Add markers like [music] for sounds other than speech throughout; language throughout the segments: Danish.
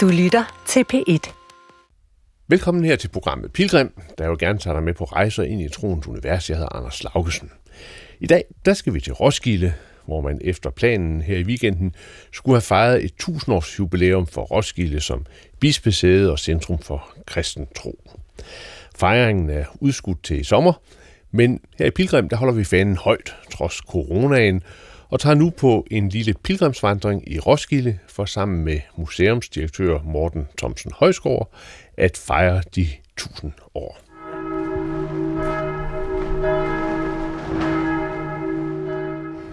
Du lytter til P1. Velkommen her til programmet Pilgrim, der jo gerne tager dig med på rejser ind i troens univers. Jeg hedder Anders Laugesen. I dag der skal vi til Roskilde, hvor man efter planen her i weekenden skulle have fejret et 1000 års jubilæum for Roskilde som bispesæde og centrum for kristen tro. Fejringen er udskudt til i sommer, men her i Pilgrim der holder vi fanen højt trods coronaen, og tager nu på en lille pilgrimsvandring i Roskilde for sammen med museumsdirektør Morten Thomsen Højsgaard at fejre de 1000 år.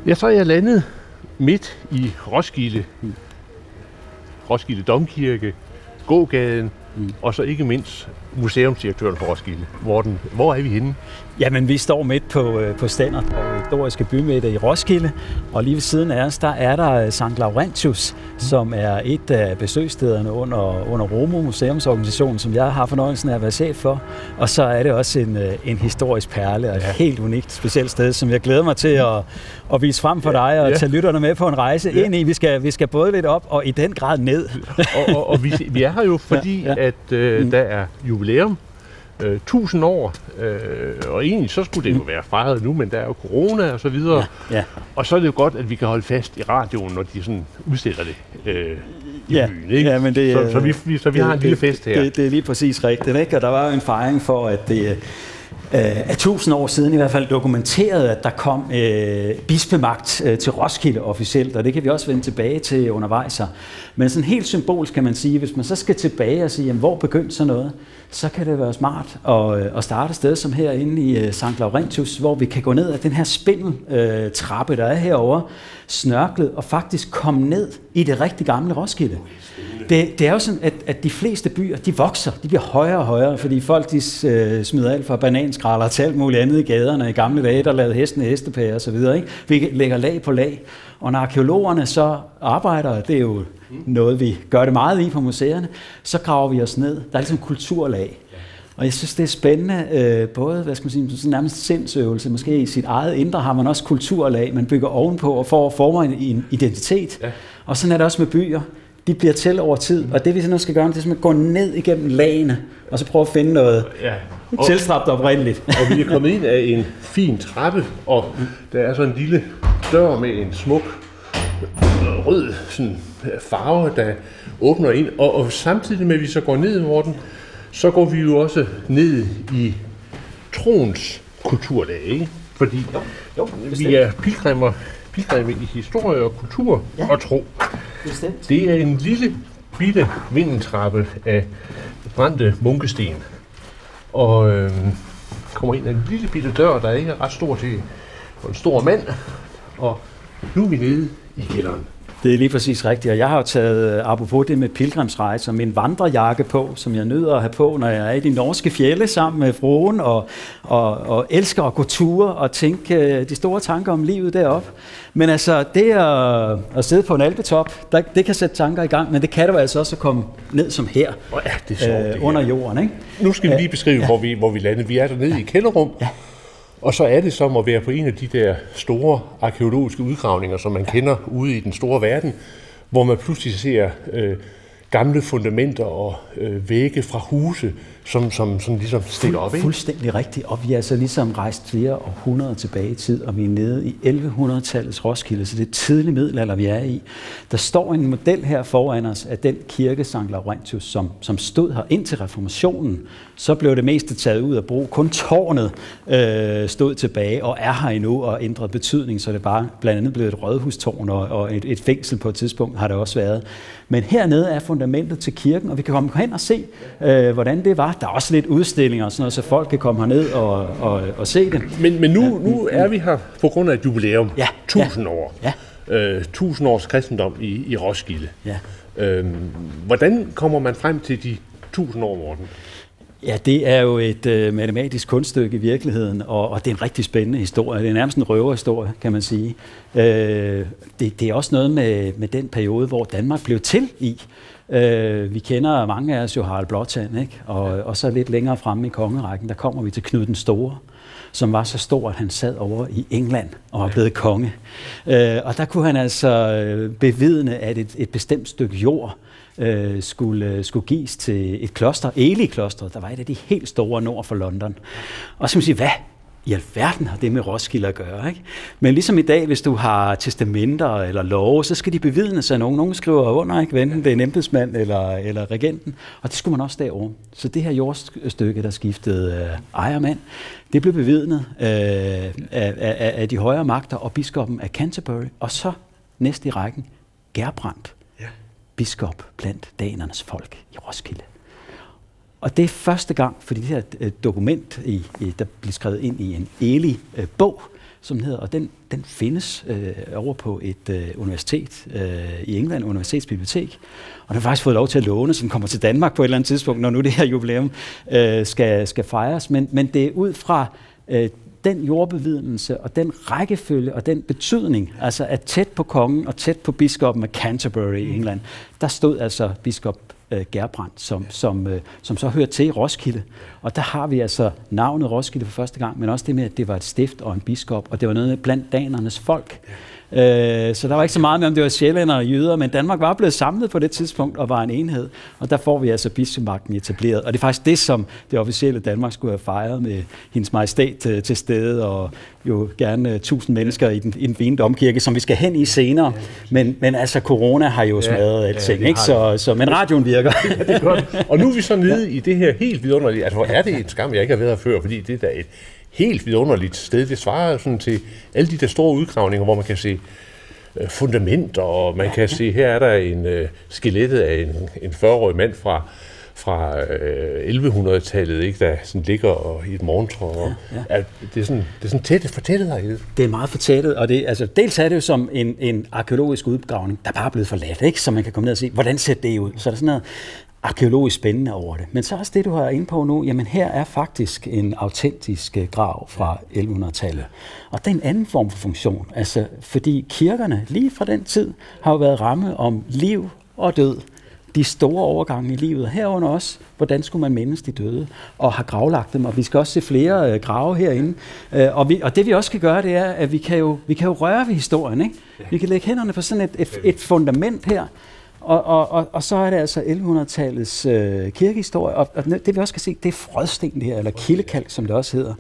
Ja, så er jeg landet midt i Roskilde. Roskilde Domkirke, gågaden, mm. og så ikke mindst museumsdirektøren på Roskilde. Morten, hvor er vi henne? Jamen, vi står midt på, øh, på Stænder, på historiske bymidte i Roskilde, og lige ved siden af os, der er der øh, St. Laurentius, mm. som er et af besøgsstederne under, under Romo Museumsorganisationen, som jeg har fornøjelsen af at være chef for. Og så er det også en, øh, en historisk perle, og et ja. helt unikt specielt sted, som jeg glæder mig til at, at vise frem for dig og ja. tage lytterne med på en rejse ja. ind i. Vi skal, vi skal både lidt op og i den grad ned. og, og, og vi, vi er her jo, fordi ja, [laughs] ja. at øh, mm. der er jubilæum øh, 1000 år, øh, og egentlig så skulle det jo være fejret nu, men der er jo corona og så videre. Ja, ja. Og så er det jo godt, at vi kan holde fast i radioen, når de sådan udstiller det øh, i ja, byen. Ikke? Ja, men det, så, så, vi, så vi det, har en lille fest her. Det, det er lige præcis rigtigt, ikke? og der var jo en fejring for, at det Øh, af tusind år siden i hvert fald dokumenteret, at der kom øh, bispemagt øh, til Roskilde officielt, og det kan vi også vende tilbage til undervejs her. Men sådan helt symbolsk kan man sige, hvis man så skal tilbage og sige, jamen, hvor begyndte så noget, så kan det være smart at, øh, at starte et sted som herinde i øh, St. Laurentius, hvor vi kan gå ned ad den her spindeltrappe, øh, der er herovre, snørklet og faktisk komme ned i det rigtig gamle Roskilde. Det, det er jo sådan, at, at de fleste byer, de vokser, de bliver højere og højere, fordi folk de øh, smider alt fra bananskraller til alt muligt andet i gaderne. I gamle dage, der lavede hestene hestepærer og så videre. Ikke? Vi lægger lag på lag. Og når arkeologerne så arbejder, det er jo noget, vi gør det meget i på museerne, så graver vi os ned. Der er ligesom kulturlag. Og jeg synes, det er spændende, øh, både hvad skal man sige, sådan nærmest sindsøvelse, måske i sit eget indre har man også kulturlag, man bygger ovenpå og får former en identitet. Ja. Og sådan er det også med byer de bliver til over tid. Og det vi sådan skal gøre, det er simpelthen at gå ned igennem lagene, og så prøve at finde noget ja. og, tilstræbt oprindeligt. og vi er kommet ind af en fin trappe, og der er så en lille dør med en smuk rød sådan, farve, der åbner ind. Og, og samtidig med, at vi så går ned, Morten, så går vi jo også ned i troens kulturdag, ikke? Fordi jo, jo, vi er pilgrimer, pilgrimer i historie og kultur ja. og tro. Bestemt. Det er en lille bitte vindeltrappe af brændte munkesten. Og øh, kommer ind af en lille bitte dør, der ikke er ret stor til for en stor mand. Og nu er vi nede i kælderen. Det er lige præcis rigtigt, og jeg har jo taget, øh, apropos det med pilgrimsrejser, min vandrejakke på, som jeg nyder at have på, når jeg er i de norske fjelle sammen med fruen, og, og, og elsker at gå ture og tænke øh, de store tanker om livet deroppe. Men altså, det at, at sidde på en alpetop, der, det kan sætte tanker i gang, men det kan du altså også at komme ned som her, oh ja, det er sjovt, øh, det under jorden. Ikke? Nu skal vi lige beskrive, ja. hvor, vi, hvor vi landede. Vi er dernede ja. i kælderrum, ja. Og så er det som at være på en af de der store arkeologiske udgravninger, som man kender ude i den store verden, hvor man pludselig ser øh, gamle fundamenter og øh, vægge fra huse, som, som, som ligesom stikker op. Ikke? Fuldstændig rigtigt, og vi er altså ligesom rejst flere århundreder tilbage i tid, og vi er nede i 1100-tallets Roskilde, så det er tidlig middelalder, vi er i. Der står en model her foran os af den kirke, St. Laurentius, som, som stod her indtil reformationen. Så blev det meste taget ud af brug. Kun tårnet øh, stod tilbage og er her endnu og ændret betydning, så det bare blandt andet blev et rådhustårn og, og et, et fængsel på et tidspunkt har det også været. Men hernede er fundamentet til kirken, og vi kan komme hen og se, øh, hvordan det var. Der er også lidt udstillinger og sådan noget, så folk kan komme herned og, og, og se det. Men, men nu, ja. nu er vi her på grund af et jubilæum. Ja. 1000 ja. år. Ja. Øh, 1000 års kristendom i, i Roskilde. Ja. Øhm, hvordan kommer man frem til de 1000 år, Morten? Ja, det er jo et øh, matematisk kunststykke i virkeligheden, og, og det er en rigtig spændende historie. Det er nærmest en røverhistorie, kan man sige. Øh, det, det er også noget med, med den periode, hvor Danmark blev til i. Øh, vi kender mange af os jo Harald Blåtand, ikke? Og, og så lidt længere fremme i kongerækken, der kommer vi til Knud den Store. som var så stor, at han sad over i England og var blevet konge. Øh, og der kunne han altså øh, bevidne, at et, et bestemt stykke jord øh, skulle, skulle gives til et kloster, Eli-klosteret, der var et af de helt store nord for London. Og så kan man sige, hvad? i alverden har det med Roskilde at gøre. Ikke? Men ligesom i dag, hvis du har testamenter eller love, så skal de bevidne sig. Nogen, nogen skriver under, ikke? enten det er en embedsmand eller, eller regenten, og det skulle man også derovre. Så det her jordstykke, der skiftede øh, ejermand, det blev bevidnet øh, af, af, af de højere magter og biskoppen af Canterbury, og så næste i rækken, Gerbrandt biskop blandt danernes folk i Roskilde. Og det er første gang, fordi det her øh, dokument, i, der bliver skrevet ind i en elig øh, bog, som hedder, og den, den findes øh, over på et øh, universitet øh, i England, universitetsbibliotek. Og den har faktisk fået lov til at låne, så den kommer til Danmark på et eller andet tidspunkt, når nu det her jubilæum øh, skal, skal fejres. Men, men det er ud fra øh, den jordbevidelse og den rækkefølge og den betydning, altså at tæt på kongen og tæt på biskoppen af Canterbury i England, der stod altså biskop øh, Gerbrand, som, som, øh, som så hører til i Roskilde. Og der har vi altså navnet Roskilde for første gang, men også det med, at det var et stift og en biskop, og det var noget blandt danernes folk. Ja. Øh, så der var ikke så meget med, om det var sjællænder og jøder, men Danmark var blevet samlet på det tidspunkt og var en enhed. Og der får vi altså bispemagten etableret. Og det er faktisk det, som det officielle Danmark skulle have fejret med hendes majestæt øh, til stede, og jo gerne tusind mennesker i den, i den fine domkirke, som vi skal hen i senere. Men, men altså, corona har jo smadret ja, alting, ja, ikke? Så, så, men radioen virker. [laughs] ja, det er godt. Og nu er vi så nede i det her helt vidunderlige, altså hvor er det en skam, jeg ikke har været her før, fordi det er et helt vidunderligt sted. Det svarer sådan til alle de der store udgravninger, hvor man kan se øh, fundamenter, og man kan se, her er der en uh, skelettet af en, en 40-årig mand fra, fra uh, 1100-tallet, ikke, der sådan ligger og, i et morgentrår. Ja, ja. Er, det er sådan, det er sådan tæt, fortættet her. Det er meget fortættet, og det, altså, dels er det jo som en, en arkeologisk udgravning, der bare er blevet forladt, ikke? så man kan komme ned og se, hvordan ser det ud. Så er der sådan noget arkeologisk spændende over det. Men så også det, du har inde på nu, jamen her er faktisk en autentisk øh, grav fra 1100-tallet. Og det er en anden form for funktion, altså fordi kirkerne lige fra den tid har jo været ramme om liv og død. De store overgange i livet, herunder også, hvordan skulle man mindes de døde, og har gravlagt dem, og vi skal også se flere øh, grave herinde. Øh, og, vi, og det vi også kan gøre, det er, at vi kan jo, vi kan jo røre ved historien. Ikke? Vi kan lægge hænderne på sådan et, et, et fundament her, og, og, og, og så er det altså 1100-tallets øh, kirkehistorie, og, og det vi også kan se, det er frødsten det her, eller kildekalk, som det også hedder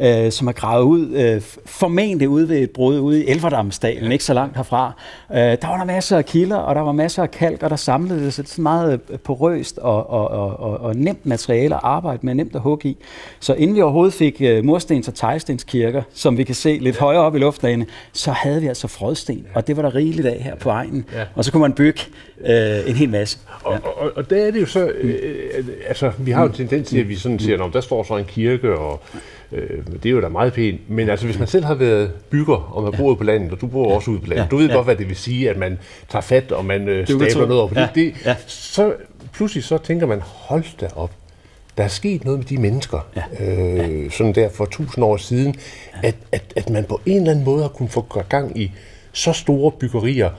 øh, som er gravet ud, øh, formentlig ude ved et brud ude i Elverdamsdalen, ikke så langt herfra. Øh, der var der masser af kilder, og der var masser af kalk, og der samlede sig så meget øh, porøst og, og, og, og, og nemt materiale at arbejde med, nemt at hugge i. Så inden vi overhovedet fik øh, murstens- og teglstenskirker, som vi kan se lidt højere op i luftlagene, så havde vi altså frødsten, og det var der rigeligt af her på egnen. Og så kunne man bygge øh, en hel masse. Ja. Og, og, og der er det jo så, øh, altså vi har jo en tendens til, at vi sådan siger, der står så en kirke, og Øh, det er jo da meget pænt. Men altså, hvis man selv har været bygger, og man ja. bor på landet, og du bor også ude på landet, ja. du ved ja. godt, hvad det vil sige, at man tager fat, og man øh, stabler noget op. Ja. Det, ja. Så pludselig så tænker man, hold da op, der er sket noget med de mennesker, ja. Øh, sådan der for tusind år siden, ja. at, at, at man på en eller anden måde har kunnet få gang i så store byggerier,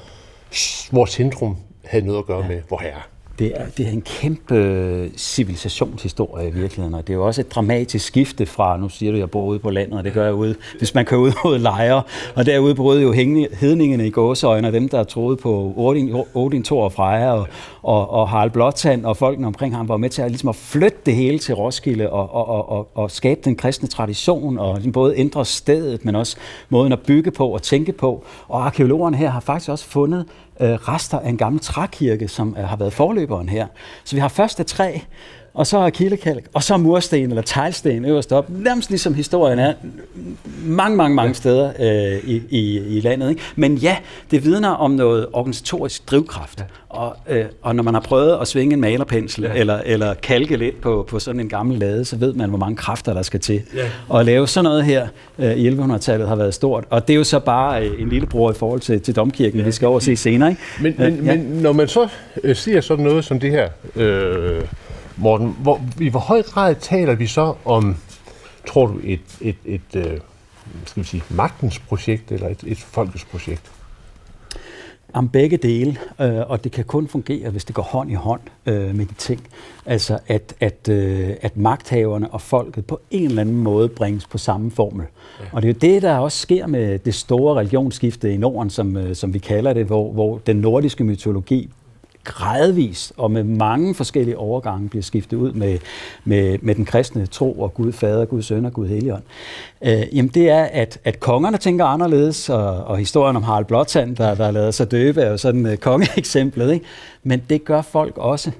hvor centrum havde noget at gøre ja. med hvor herre. Det er, det er en kæmpe øh, civilisationshistorie i virkeligheden, og det er jo også et dramatisk skifte fra, nu siger du, at jeg bor ude på landet, og det gør jeg ude, hvis man kører ud [laughs] mod lejre, og derude boede jo hedningene i gåseøjne, og dem, der troede på Odin, Odin Thor og Freja, og, og, og Harald Blåtand, og folkene omkring ham var med til at, ligesom at flytte det hele til Roskilde, og, og, og, og skabe den kristne tradition, og ligesom både ændre stedet, men også måden at bygge på og tænke på. Og arkeologerne her har faktisk også fundet øh, rester af en gammel trækirke, som øh, har været forløberen her. Så vi har først et træ, og så er kildekalk, og så mursten eller teglsten øverst op. Nærmest ligesom historien er mange, mange, mange steder øh, i, i, i landet. Ikke? Men ja, det vidner om noget organisatorisk drivkraft. Og, øh, og når man har prøvet at svinge en malerpensel ja. eller, eller kalke lidt på, på sådan en gammel lade, så ved man, hvor mange kræfter der skal til. Ja. Og at lave sådan noget her øh, i 1100-tallet har været stort. Og det er jo så bare øh, en lille bror i forhold til, til domkirken, ja. vi skal over se senere. Ikke? Men, men, ja. men når man så øh, siger sådan noget som det her... Øh, Morten, hvor, i hvor høj grad taler vi så om, tror du, et, et, et, et øh, skal vi sige, magtens projekt eller et, et folkets projekt? om begge dele, øh, og det kan kun fungere, hvis det går hånd i hånd øh, med de ting. Altså at, at, øh, at magthaverne og folket på en eller anden måde bringes på samme formel. Ja. Og det er jo det, der også sker med det store religionsskifte i Norden, som, øh, som vi kalder det, hvor, hvor den nordiske mytologi gradvist og med mange forskellige overgange bliver skiftet ud med, med, med den kristne tro og Gud Fader, Gud Søn og Gud Helligånd. Øh, jamen det er, at, at kongerne tænker anderledes, og, og historien om Harald Blåtand, der, der lavet sig døbe, er jo sådan uh, kongeeksemplet, ikke? men det gør folk også.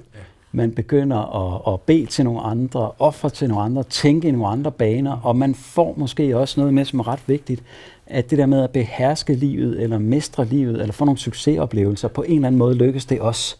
Man begynder at, at bede til nogle andre, ofre til nogle andre, tænke i nogle andre baner, og man får måske også noget med, som er ret vigtigt, at det der med at beherske livet, eller mestre livet, eller få nogle succesoplevelser, på en eller anden måde lykkes det også.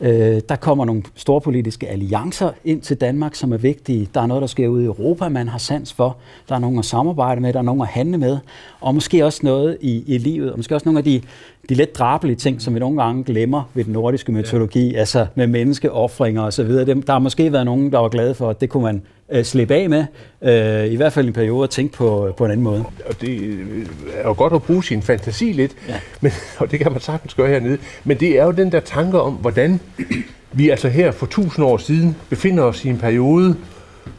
Øh, der kommer nogle store politiske alliancer ind til Danmark, som er vigtige. Der er noget, der sker ude i Europa, man har sans for. Der er nogen at samarbejde med, der er nogen at handle med. Og måske også noget i, i livet, og måske også nogle af de, de lidt drabelige ting, som vi nogle gange glemmer ved den nordiske mytologi, ja. altså med menneskeoffringer osv. Der har måske været nogen, der var glade for, at det kunne man øh, slippe af med, øh, i hvert fald en periode, at tænke på, på en anden måde. Og det øh, er jo godt at bruge sin fantasi lidt, ja. men, [laughs] og det kan man sagtens gøre hernede, men det er jo den der tanke om, hvordan vi altså her for tusind år siden befinder os i en periode,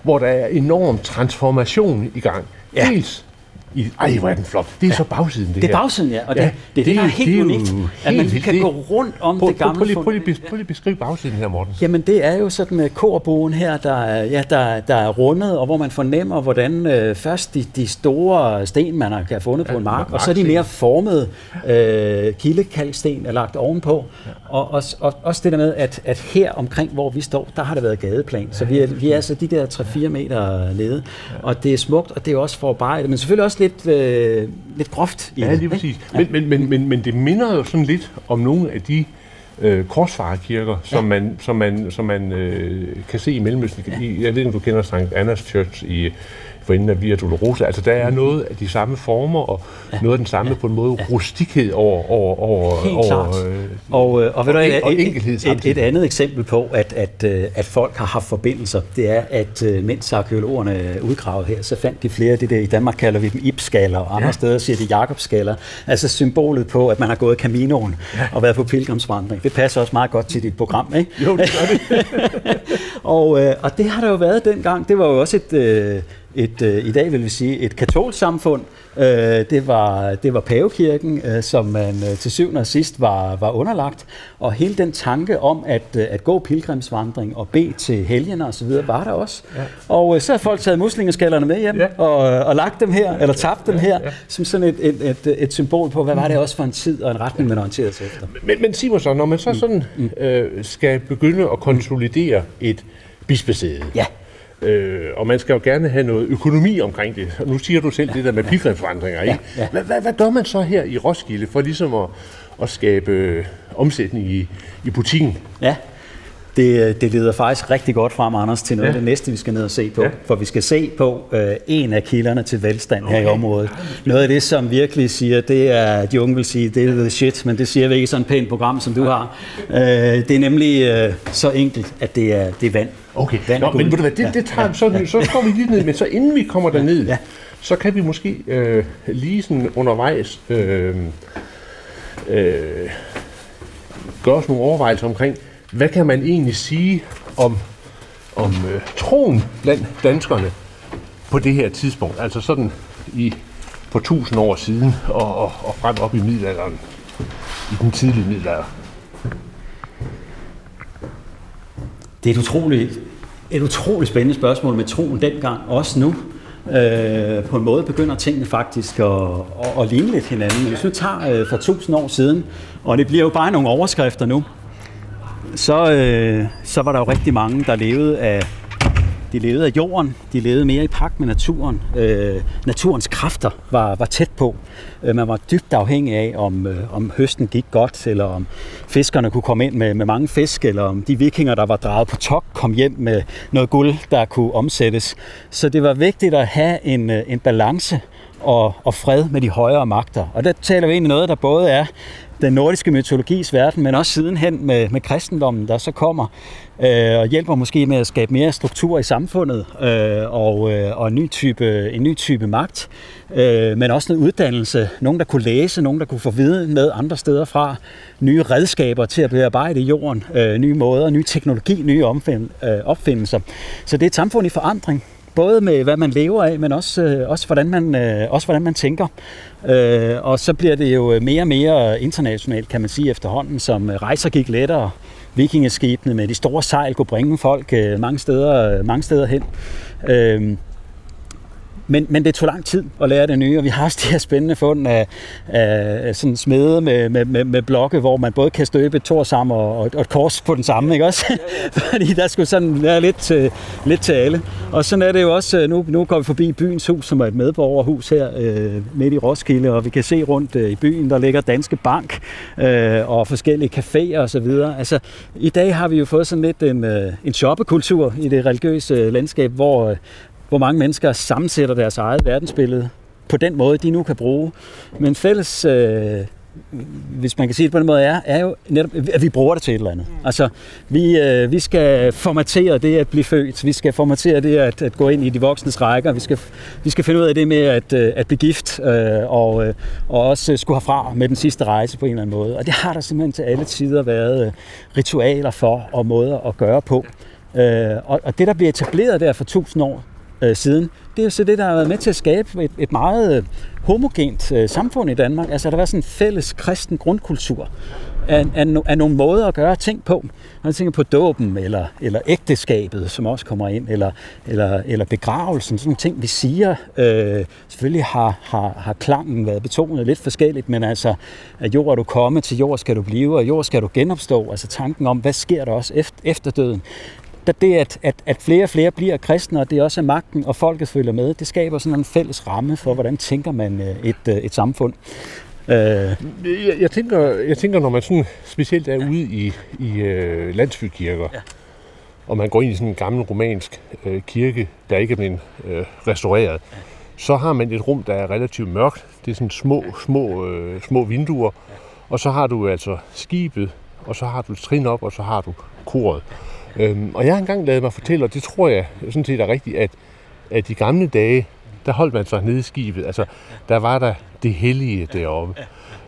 hvor der er enorm transformation i gang. Ja. Dels i, ej, hvor er den flot. Det er ja. så bagsiden, det, det her. Det er bagsiden, ja. Og det, ja, det, det, det, det er helt det er unikt, at man kan gå rundt om prøv, det gamle prøv, prøv, prøv, lige, prøv lige beskrive bagsiden her, Morten. Jamen, det er jo sådan med korbogen her, der, er, ja, der, der er rundet, og hvor man fornemmer, hvordan øh, først de, de store sten, man har, fundet ja, på en mark, og så de mere formede øh, kildekalksten er lagt ovenpå. Ja. Og også, og, også det der med, at, at her omkring, hvor vi står, der har det været gadeplan. Så vi er, vi er altså de der 3-4 meter nede, og det er smukt, og det er også forarbejdet, men selvfølgelig også lidt... Øh, lidt groft i Ja, lige præcis. Ja. Men, men, men, men, men det minder jo sådan lidt om nogle af de øh, korsfarerkirker, som ja. man, som man, som man øh, kan se i Mellemøsten. Ja. Jeg ved ikke, om du kender Sankt Annas Church i, for enden af Via Dolorosa. Altså, der er mm. noget af de samme former, og ja. noget af den samme ja. på en måde ja. rustikhed over, over, over, Helt over klart. Øh, og, øh, og, ved og, du, og enkelhed et, et, et andet eksempel på, at, at, øh, at folk har haft forbindelser, det er, at øh, mens arkeologerne udgravede her, så fandt de flere af det der, i Danmark kalder vi dem ibskaller, og andre ja. steder siger de Jakobskaller. Altså symbolet på, at man har gået Caminoen ja. og været på pilgrimsvandring. Det passer også meget godt til dit program, ikke? Jo, det gør det. [laughs] og, øh, og det har der jo været dengang. Det var jo også et... Øh, et, øh, i dag vil vi sige, et katolsk samfund. Øh, det, var, det var pavekirken, øh, som man øh, til syvende og sidst var, var underlagt. Og hele den tanke om at, øh, at gå pilgrimsvandring og bede til helgener osv., var der også. Ja. Og øh, så har folk taget muslingeskallerne med hjem ja. og, øh, og lagt dem her, eller tabt dem her, ja. som sådan et, et, et, et symbol på, hvad var det også for en tid og en retning, man orienterede sig efter. Men, men Simon så, når man så sådan mm. øh, skal begynde at konsolidere et bispesæde, ja Øh, og man skal jo gerne have noget økonomi omkring det. Og nu siger du selv ja, det der med pilgrimsvandringer. Ikke? Ja, ja. Hvad, hvad, hvad gør man så her i Roskilde for ligesom at, at skabe øh, omsætning i, i butikken? Ja, det, det leder faktisk rigtig godt frem, Anders, til noget ja. af det næste, vi skal ned og se på. Ja. For vi skal se på øh, en af kilderne til velstand okay. her i området. Noget af det, som virkelig siger, det er, de unge vil sige, det er the shit, men det siger vi ikke sådan et pænt program, som du har. Øh, det er nemlig øh, så enkelt, at det er, det er vand. Okay, vand Nå, men ved du hvad, det, det tager, ja. så, ja. så går vi lige ned, men så inden vi kommer derned, ja. så kan vi måske øh, lige sådan undervejs øh, øh, gøre os nogle overvejelser omkring, hvad kan man egentlig sige om, om øh, troen blandt danskerne på det her tidspunkt? Altså sådan i på tusind år siden og, og, og frem op i middelalderen, i den tidlige middelalder. Det er et utroligt, et utroligt spændende spørgsmål med troen dengang, også nu. Øh, på en måde begynder tingene faktisk at, at, at ligne lidt hinanden. Men hvis du tager øh, for tusind år siden, og det bliver jo bare nogle overskrifter nu, så, øh, så var der jo rigtig mange, der levede af, de levede af jorden, de levede mere i pagt med naturen. Øh, naturens kræfter var, var tæt på. Øh, man var dybt afhængig af, om, øh, om høsten gik godt, eller om fiskerne kunne komme ind med, med mange fisk, eller om de vikinger, der var draget på tok, kom hjem med noget guld, der kunne omsættes. Så det var vigtigt at have en, øh, en balance og, og fred med de højere magter. Og der taler vi egentlig noget, der både er den nordiske mytologis verden, men også sidenhen med, med kristendommen, der så kommer øh, og hjælper måske med at skabe mere struktur i samfundet øh, og, øh, og en, ny type, en ny type magt, øh, men også noget uddannelse. Nogen, der kunne læse, nogen, der kunne få viden med andre steder fra, nye redskaber til at bearbejde jorden, øh, nye måder, ny teknologi, nye omfind, øh, opfindelser. Så det er et samfund i forandring, både med hvad man lever af, men også, øh, også, hvordan, man, øh, også hvordan man tænker. Øh, og så bliver det jo mere og mere internationalt, kan man sige efterhånden, som rejser gik lettere. Vikingeskibene med de store sejl kunne bringe folk øh, mange, steder, øh, mange steder hen. Øh, men, men det tog lang tid at lære det nye, og vi har også de her spændende fund af, af sådan smede med, med, med, med blokke, hvor man både kan støbe et tor sammen og, og et kors på den samme, ikke også? [laughs] Fordi der skulle sådan være lidt til, lidt til alle. Og sådan er det jo også, øh, nu, nu går vi forbi byens hus, som er et medborgerhus her øh, midt i Roskilde, og vi kan se rundt øh, i byen, der ligger Danske Bank øh, og forskellige caféer osv. Altså, i dag har vi jo fået sådan lidt en, øh, en shoppekultur i det religiøse øh, landskab, hvor, øh, hvor mange mennesker sammensætter deres eget verdensbillede på den måde, de nu kan bruge. Men fælles, øh, hvis man kan sige det på den måde, er, er jo netop, at vi bruger det til et eller andet. Mm. Altså, vi, øh, vi skal formatere det at blive født, vi skal formatere det at, at gå ind i de voksnes rækker, vi skal, vi skal finde ud af det med at, øh, at blive gift, øh, og, øh, og også skulle herfra med den sidste rejse på en eller anden måde. Og det har der simpelthen til alle tider været øh, ritualer for og måder at gøre på. Øh, og, og det, der bliver etableret der for tusind år øh, siden. Det er så det, der har været med til at skabe et, et meget øh, homogent øh, samfund i Danmark. Altså, der var sådan en fælles kristen grundkultur af, af, af nogle måder at gøre ting på. Når jeg tænker på dåben, eller, eller ægteskabet, som også kommer ind, eller, eller, eller begravelsen, sådan nogle ting, vi siger. Øh, selvfølgelig har, har, har klangen været betonet lidt forskelligt, men altså, at jord er du kommet, til jord skal du blive, og jord skal du genopstå. Altså tanken om, hvad sker der også efter, efter døden der det, at, at, at flere og flere bliver kristne, og det er også er magten og folket følger med, det skaber sådan en fælles ramme for, hvordan tænker man øh, et, øh, et samfund. Øh. Jeg, jeg, tænker, jeg tænker, når man sådan specielt er ude i, i uh, landsbykirker, ja. og man går ind i sådan en gammel romansk uh, kirke, der ikke er blevet uh, restaureret, ja. så har man et rum, der er relativt mørkt. Det er sådan små, små, uh, små vinduer, ja. og så har du altså skibet, og så har du trin op, og så har du koret. Øhm, og jeg har engang lavet mig fortælle, og det tror jeg sådan set er rigtigt, at, at i gamle dage, der holdt man sig nede i skibet. Altså, der var der det hellige deroppe.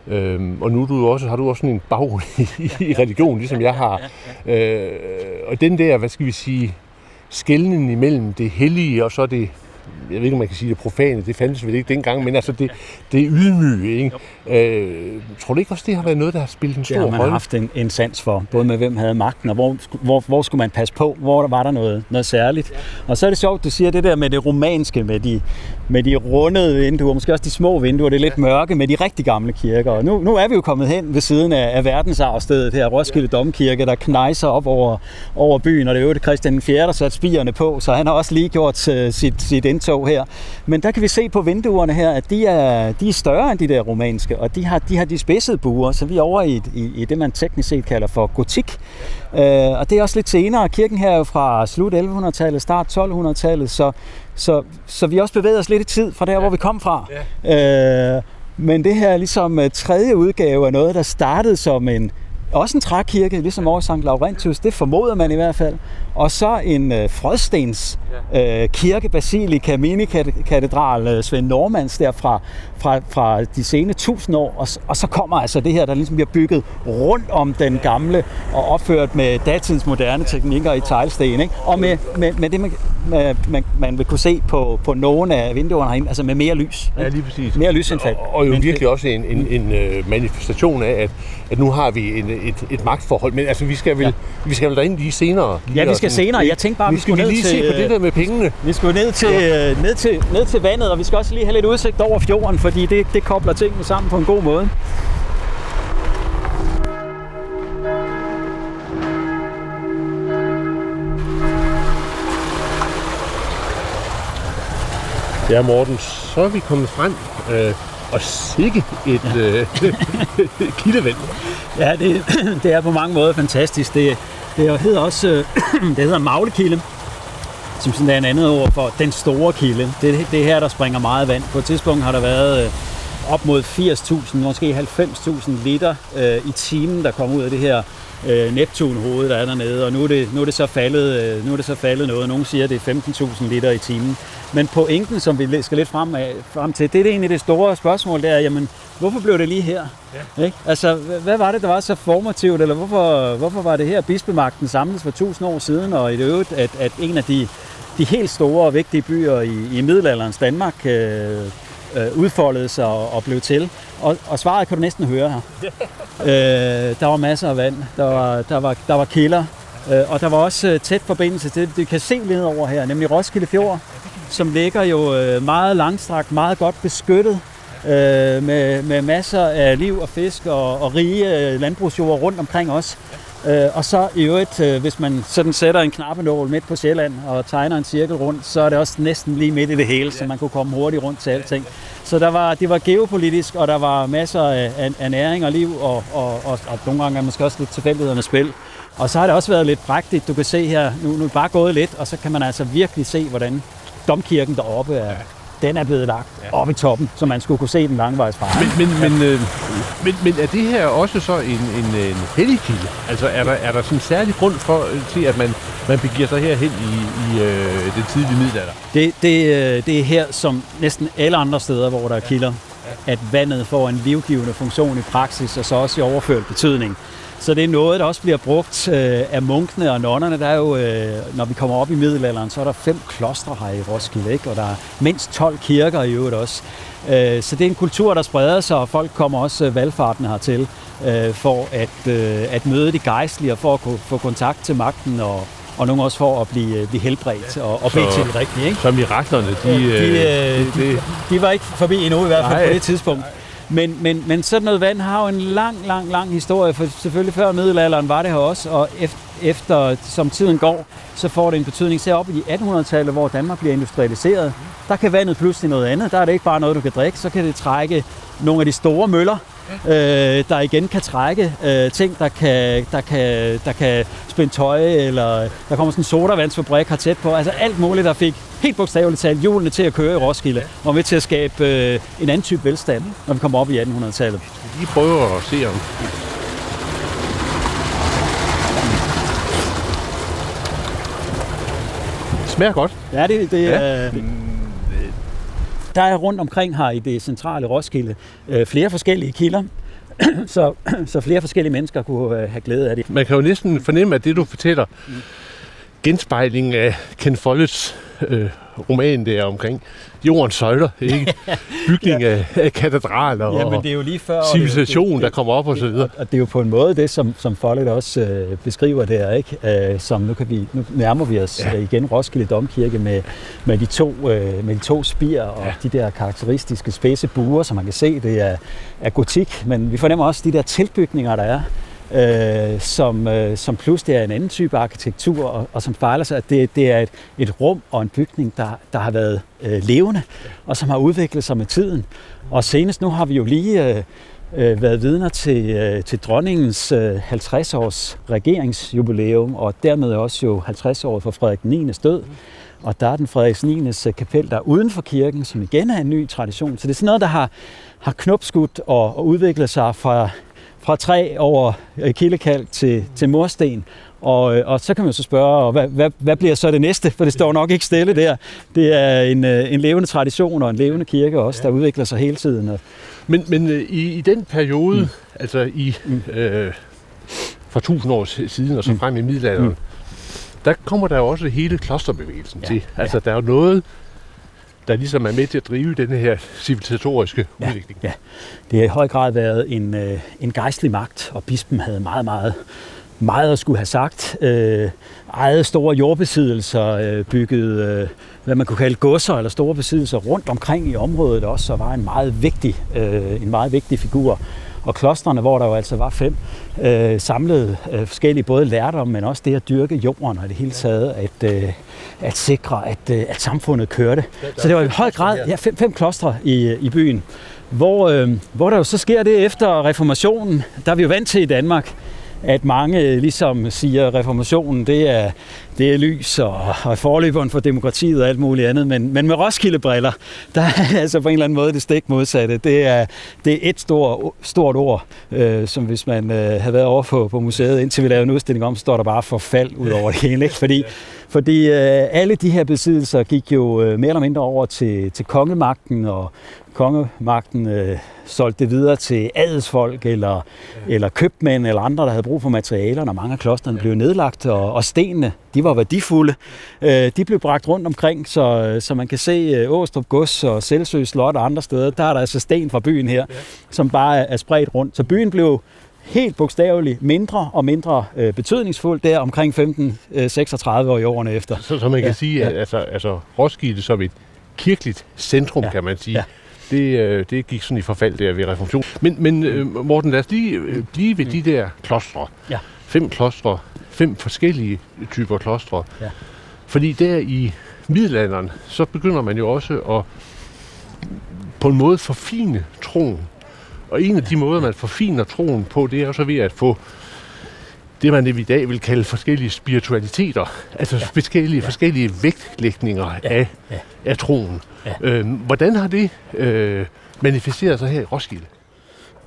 Øhm, og nu du også, har du også sådan en baggrund i, i religion, ligesom jeg har. Øh, og den der, hvad skal vi sige, skældningen imellem det hellige og så det jeg ved ikke, om man kan sige det profane, det fandtes vel ikke dengang, men altså det, det er ydmyge, ikke? Øh, tror du ikke også, det har været noget, der har spillet en stor rolle? Det har man rolle? haft en, en sans for, både med hvem havde magten, og hvor, hvor, hvor skulle man passe på, hvor var der noget, noget særligt. Og så er det sjovt, du siger det der med det romanske, med de, med de rundede vinduer, måske også de små vinduer, det er lidt mørke med de rigtig gamle kirker. Og nu, nu er vi jo kommet hen ved siden af, af verdensarvstedet her, Roskilde Domkirke, der knejser op over, over byen, og det er jo det Christian 4. der satte spirene på, så han har også lige gjort uh, sit, sit indtog her. Men der kan vi se på vinduerne her, at de er, de er større end de der romanske, og de har de, har de spidsede buer, så vi er over i, i, i det, man teknisk set kalder for gotik. Uh, og det er også lidt senere. Kirken her er jo fra slut 1100-tallet, start 1200-tallet, så, så, så vi også bevæget os lidt i tid fra der, ja. hvor vi kom fra. Ja. Uh, men det her er ligesom uh, tredje udgave af noget, der startede som en, også en trækirke, ligesom over St. Laurentius, det formoder man i hvert fald. Og så en øh, frødstens øh, kirke, basilika, minikatedral, øh, Svend Normans der fra, fra, fra de sene tusind år. Og, og så kommer altså det her, der ligesom bliver bygget rundt om den gamle og opført med datidens moderne teknikker i teglsten. Ikke? Og med, med, med det, man, man, man vil kunne se på, på nogle af vinduerne herinde, altså med mere lys. Ikke? Ja, lige præcis. Mere lysindfald. Og, og jo virkelig også en, en, en øh, manifestation af, at, at nu har vi en, et, et magtforhold. Men altså, vi skal vel, ja. vi skal vel derind lige senere. Lige ja, vi skal senere. Jeg tænkte bare, vi skulle ned lige til, se på det der med pengene. Vi skulle ned til, ja. ned, til, ned til vandet, og vi skal også lige have lidt udsigt over fjorden, fordi det, det kobler tingene sammen på en god måde. Ja, Morten, så er vi kommet frem. Øh, og sikke et ja. øh, [laughs] kildevand. Ja, det, [clears throat] det er på mange måder fantastisk. Det, det hedder også [clears throat] det hedder Maglekilde, som sådan er en andet ord for den store kilde. Det, det er her, der springer meget vand. På et tidspunkt har der været øh, op mod 80.000, måske 90.000 liter øh, i timen, der kommer ud af det her øh, Neptun-hoved, der er dernede, og nu er, det, nu, er det så faldet, øh, nu er det så faldet noget. Nogle siger, at det er 15.000 liter i timen. Men pointen, som vi skal lidt frem, af, frem til, det er det egentlig det store spørgsmål, det er, jamen, hvorfor blev det lige her? Ja. Ikke? Altså, hvad var det, der var så formativt, eller hvorfor, hvorfor var det her, bispemagten samles for 1000 år siden, og i det øvrigt, at, at en af de, de helt store og vigtige byer i, i middelalderens Danmark øh, øh, udfoldede sig og, og blev til. Og, og svaret kan du næsten høre her. [laughs] øh, der var masser af vand, der var, der var, der var kilder, øh, og der var også øh, tæt forbindelse til det, du kan se lidt over her, nemlig Roskilde Fjord, som ligger jo øh, meget langstrakt, meget godt beskyttet, øh, med, med masser af liv og fisk og, og rige øh, landbrugsjord rundt omkring os. Øh, og så i øvrigt, øh, hvis man sådan sætter en knappenål midt på Sjælland og tegner en cirkel rundt, så er det også næsten lige midt i det hele, så man kunne komme hurtigt rundt til alting. Så der var, det var geopolitisk, og der var masser af, af, af næring og liv, og, og, og, og nogle gange er måske også lidt tilfældighedernes spil. Og så har det også været lidt prægtigt. Du kan se her, nu, nu er det bare gået lidt, og så kan man altså virkelig se, hvordan domkirken deroppe er, den er blevet lagt ja. op i toppen, så man skulle kunne se den langvejs fra. Men, men, men, øh, men, men er det her også så en, en, en hellig kilde? Altså er der, er der sådan en særlig grund for, til, at man, man begiver sig herhen i, i øh, det tidlige middelalder? Det, det, øh, det er her, som næsten alle andre steder, hvor der er kilder, at vandet får en livgivende funktion i praksis, og så også i overført betydning. Så det er noget, der også bliver brugt øh, af munkene og nonnerne. Der er jo, øh, når vi kommer op i middelalderen, så er der fem klostre her i Roskilde, ikke? og der er mindst 12 kirker i øvrigt også. Øh, så det er en kultur, der spreder sig, og folk kommer også øh, valgfartene hertil øh, for at, øh, at møde de gejstlige og for at kunne få kontakt til magten og, og nogle også for at blive, øh, blive helbredt og, og bede til det rigtige. Ikke? Så miraklerne, de, de, øh, de, de, de var ikke forbi endnu i hvert fald Nej. på det tidspunkt. Men, men, men sådan noget vand har jo en lang, lang, lang historie, for selvfølgelig før middelalderen var det her også, og efter, efter som tiden går, så får det en betydning. Så op i 1800-tallet, hvor Danmark bliver industrialiseret, der kan vandet pludselig noget andet. Der er det ikke bare noget, du kan drikke, så kan det trække nogle af de store møller, øh, der igen kan trække øh, ting, der kan, der, kan, der kan spænde tøj, eller der kommer sådan en sodavandsfabrik her tæt på. Altså alt muligt, der fik helt bogstaveligt talt hjulene til at køre i Roskilde, og med til at skabe øh, en anden type velstand, når vi kommer op i 1800-tallet. Vi lige prøve at se om det smager godt. Ja, det, det ja. Øh, der er rundt omkring her i det centrale Roskilde øh, flere forskellige kilder, [clears throat] så, [clears throat] så flere forskellige mennesker kunne øh, have glæde af det. Man kan jo næsten fornemme, at det du fortæller, mm. Genspejling af Ken Follets øh, roman der omkring jordens søjler, ikke? [laughs] Bygning ja. af, af katedraler ja, men det er jo lige før, civilisation, det, det, der kommer op og så videre. Og det er jo på en måde det, som, som Follet også øh, beskriver der, ikke? Øh, som nu, kan vi, nu nærmer vi os ja. Øh, igen Roskilde Domkirke med, med, de to, øh, med de to spir og ja. de der karakteristiske spidse buer, som man kan se, det er, er gotik, men vi fornemmer også de der tilbygninger, der er øh, som, øh, som pludselig er en anden type arkitektur, og, og som fejler sig, at det, det er et, et rum og en bygning, der, der har været øh, levende, og som har udviklet sig med tiden. Og senest nu har vi jo lige øh, øh, været vidner til, øh, til dronningens øh, 50-års regeringsjubilæum, og dermed også jo 50 år for Frederik 9. død. Og der er den Frederik 9. Øh, kapel, der er uden for kirken, som igen er en ny tradition. Så det er sådan noget, der har, har knopskudt og, og udviklet sig fra fra træ over øh, kildekalk til, til mursten. Og, øh, og så kan man så spørge, hvad, hvad, hvad bliver så det næste? For det står nok ikke stille der. Det er en, øh, en levende tradition og en levende kirke også, der udvikler sig hele tiden. Men, men i, i den periode, mm. altså i mm. øh, for tusind år siden og så mm. frem i middelalderen, mm. der kommer der jo også hele klosterbevægelsen ja, til. Altså ja. der er jo noget, der ligesom er med til at drive den her civilisatoriske ja, udvikling. Ja, det har i høj grad været en, øh, en gejstlig magt, og bispen havde meget, meget meget at skulle have sagt. Øh, ejet store jordbesiddelser, øh, bygget, øh, hvad man kunne kalde godser eller store besiddelser rundt omkring i området også, og var en meget vigtig, øh, en meget vigtig figur og klostrene, hvor der jo altså var fem, øh, samlede øh, forskellige både lærdom, men også det at dyrke jorden og det hele taget at, øh, at sikre, at, øh, at samfundet kørte. Så det var i høj grad ja, fem, fem klostre i, i byen, hvor, øh, hvor der jo så sker det efter reformationen, der er vi jo vant til i Danmark, at mange øh, ligesom siger, at reformationen det er, det er lys og, og forløberen for demokratiet og alt muligt andet, men, men med Roskilde-briller, der [laughs] er altså på en eller anden måde det stik modsatte. Det er, det er et stort, stort ord, øh, som hvis man øh, havde været over på, på museet, indtil vi lavede en udstilling om, så står der bare forfald ud over det hele. Ikke? Fordi, fordi øh, alle de her besiddelser gik jo øh, mere eller mindre over til, til kongemagten, og kongemagten øh, solgte det videre til adelsfolk eller, ja. eller købmænd eller andre, der havde brug for materialer, når mange af klostrene ja. blev nedlagt, og, og stenene, de var værdifulde. Øh, de blev bragt rundt omkring, så, så man kan se øh, Åstrup Gods og Selsø Slot og andre steder, der er der altså sten fra byen her, ja. som bare er spredt rundt. Så byen blev helt bogstaveligt mindre og mindre øh, betydningsfuld der omkring 1536 år i årene efter. Så, så man kan ja, sige, at ja. altså, altså Roskilde som et kirkeligt centrum, ja, kan man sige, ja det, øh, det gik sådan i forfald der ved reformation. Men, men øh, Morten, lad os lige øh, blive ved de der klostre. Ja. Fem klostre, fem forskellige typer klostre. Ja. Fordi der i middelalderen, så begynder man jo også at på en måde forfine troen. Og en af de måder, man forfiner troen på, det er jo så ved at få det, man i dag vil kalde forskellige spiritualiteter. Altså ja. forskellige, ja. forskellige vægtlægninger ja. Af, ja. af troen. Ja. Øhm, hvordan har det øh, manifesteret sig her i Roskilde?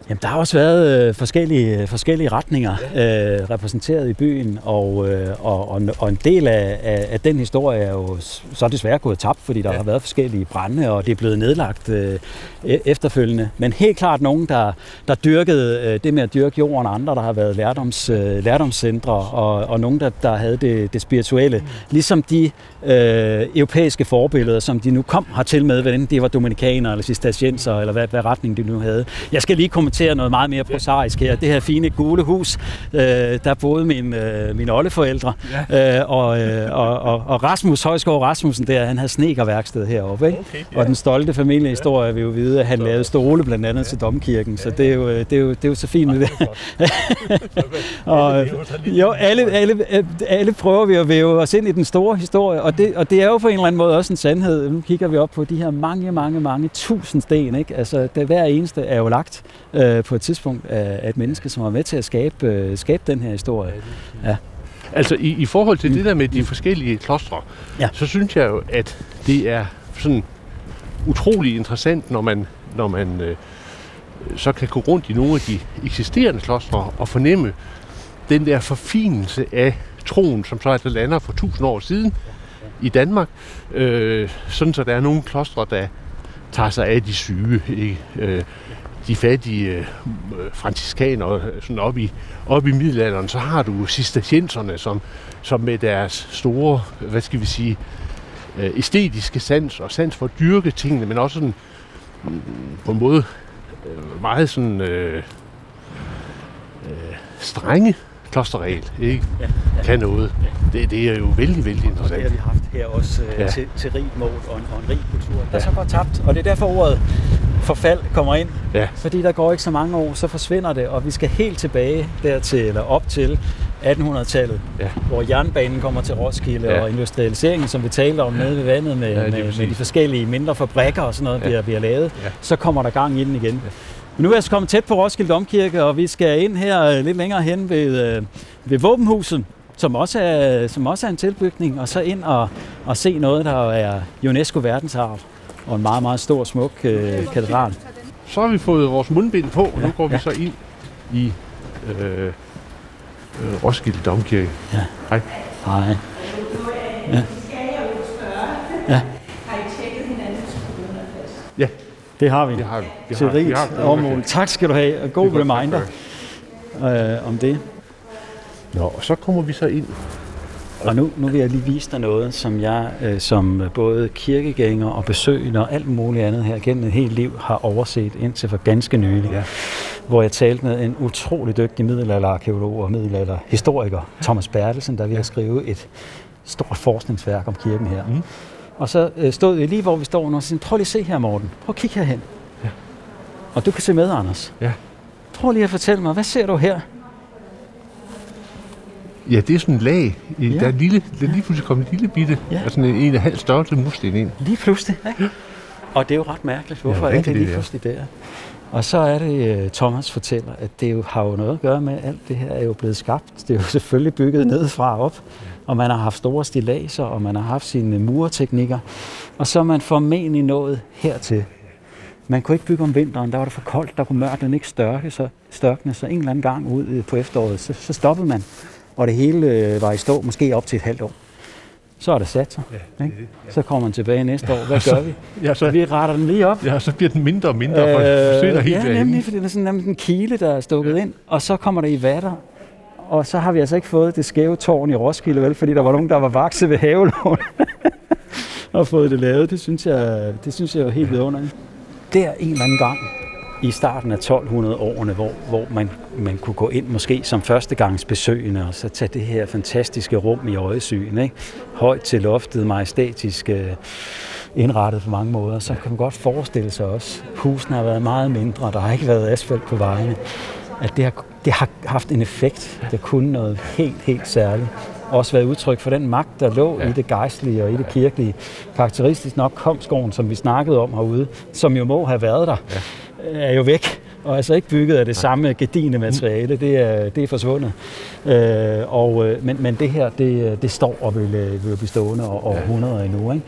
Jamen, der har også været øh, forskellige, forskellige retninger øh, repræsenteret i byen, og, øh, og, og, og en del af, af, af den historie er jo så desværre gået tabt, fordi der ja. har været forskellige brænde, og det er blevet nedlagt øh, e-, efterfølgende. Men helt klart nogen, der, der dyrkede øh, det med at dyrke jorden, og andre, der har været lærdoms, øh, lærdomscentre, og, og nogen, der, der havde det, det spirituelle. Mm. Ligesom de øh, europæiske forbilleder, som de nu kom hertil med, hvad det var dominikanere eller cistercienser, eller hvad, hvad retning de nu havde. Jeg skal lige kommentere kommentere noget meget mere prosaisk her. Det her fine gule hus, øh, der boede min, øh, mine oldeforældre, ja. øh, og, øh, og, og, og Rasmus Højskov Rasmussen der, han havde snekerværksted heroppe. Ikke? Okay, ja. Og den stolte familiehistorie vil jo vide, at han lavede stole blandt andet ja. til domkirken, så det er jo, det er jo, det er jo så fint med det. [laughs] og, jo, alle, alle, alle prøver vi at væve os ind i den store historie, og det, og det er jo på en eller anden måde også en sandhed. Nu kigger vi op på de her mange, mange, mange tusind sten. Ikke? Altså, det, hver eneste er jo lagt øh, på et tidspunkt af et menneske, som var med til at skabe, øh, skabe den her historie. Ja. Altså i, i forhold til det der med de forskellige klostre, ja. så synes jeg jo, at det er sådan utrolig interessant, når man, når man øh, så kan gå rundt i nogle af de eksisterende klostre og fornemme den der forfinelse af troen, som så altså lander for tusind år siden i Danmark. Øh, sådan så der er nogle klostre, der tager sig af de syge. Ikke? Øh, de fattige øh, øh franciskanere øh, sådan op i, op i middelalderen, så har du cistercienserne, som, som med deres store, hvad skal vi sige, øh, æstetiske sans og sans for at dyrke tingene, men også sådan mm, på en måde øh, meget sådan øh, øh, strenge klosterregel, ikke? Ja, ja. Kan noget. Ja. Det, det er jo vældig, vældig interessant. Og det har vi haft her også øh, ja. til, til rig mål og en, og en rig kultur. Der ja. så går tabt, og det er derfor ordet forfald kommer ind. Ja. Fordi der går ikke så mange år, så forsvinder det, og vi skal helt tilbage dertil, eller op til 1800-tallet, ja. hvor jernbanen kommer til Roskilde, ja. og industrialiseringen, som vi taler om nede ved vandet med, ja, med, med de forskellige mindre fabrikker og sådan noget, ja. bliver, bliver lavet, ja. så kommer der gang i den igen. Ja. Men nu er jeg så kommet tæt på Roskilde Domkirke, og vi skal ind her øh, lidt længere hen ved, øh, ved våbenhuset, som også, er, som også er en tilbygning, og så ind og, og se noget, der er UNESCO verdensarv, og en meget, meget stor, smuk øh, katedral. Så har vi fået vores mundbind på, og ja, nu går vi ja. så ind i øh, øh, Roskilde Domkirke. Ja. Hej. Hej. Ja. Ja. Ja. Det har vi. Det har vi. Det Til rigt område. Tak skal du have. Og god reminder øh, om det. Nå, og så kommer vi så ind. Og nu, nu vil jeg lige vise dig noget, som jeg øh, som både kirkegænger og besøgende og alt muligt andet her gennem et helt liv har overset indtil for ganske nylig. Ja. Hvor jeg talte med en utrolig dygtig middelalderarkeolog og middelalderhistoriker, Thomas Bertelsen, der vi har skrevet et stort forskningsværk om kirken her. Mm. Og så øh, stod vi lige, hvor vi står nu, og sagde, prøv lige at se her, Morten. Prøv at kigge herhen. Ja. Og du kan se med, Anders. Ja. Prøv lige at fortælle mig, hvad ser du her? Ja, det er sådan en lag. Ja. Der er, lille, der er lige pludselig kommet en lille bitte, ja. altså en, en af halv størrelse mursten ind. Lige pludselig, ikke? Ja. Og det er jo ret mærkeligt. Hvorfor ja, er det lige pludselig der? Og så er det, øh, Thomas fortæller, at det jo har jo noget at gøre med, at alt det her er jo blevet skabt. Det er jo selvfølgelig bygget nedefra op, og man har haft store stilaser, og man har haft sine murteknikker, og så er man formentlig nået hertil. Man kunne ikke bygge om vinteren, der var det for koldt, der kunne mørklen ikke størke, så, størkne, så en eller anden gang ud øh, på efteråret, så, så stoppede man, og det hele øh, var i stå, måske op til et halvt år så er det sat sig. Ja, ikke? Så kommer man tilbage næste år. Hvad gør vi? Ja, så, vi retter den lige op. Ja, så bliver den mindre og mindre, for øh, forsvinder helt Ja, nemlig, fordi det er sådan en kile, der er stukket ja. ind, og så kommer det i vatter, og så har vi altså ikke fået det skæve tårn i Roskilde, vel, fordi der var nogen, der var vakse ved havelån [laughs] og fået det lavet. Det synes jeg, det synes jeg er helt vidunderligt. Der en eller anden gang i starten af 1200-årene, hvor, hvor man, man kunne gå ind måske som førstegangsbesøgende og så tage det her fantastiske rum i øjesyn. Ikke? Højt til loftet, majestætisk øh, indrettet på mange måder. Så kan man godt forestille sig også, husene har været meget mindre, der har ikke været asfalt på vejene. At det har, det har haft en effekt. Det kunne noget helt, helt særligt også været udtryk for den magt, der lå ja. i det gejstlige og i det kirkelige. Karakteristisk nok kom skoven, som vi snakkede om herude, som jo må have været der. Ja er jo væk, og altså ikke bygget af det Nej. samme gedine materiale. Det er, det er forsvundet. Øh, og, øh, men, men det her, det, det står og vil, øh, vil blive stående over ja. 100 endnu. Ikke?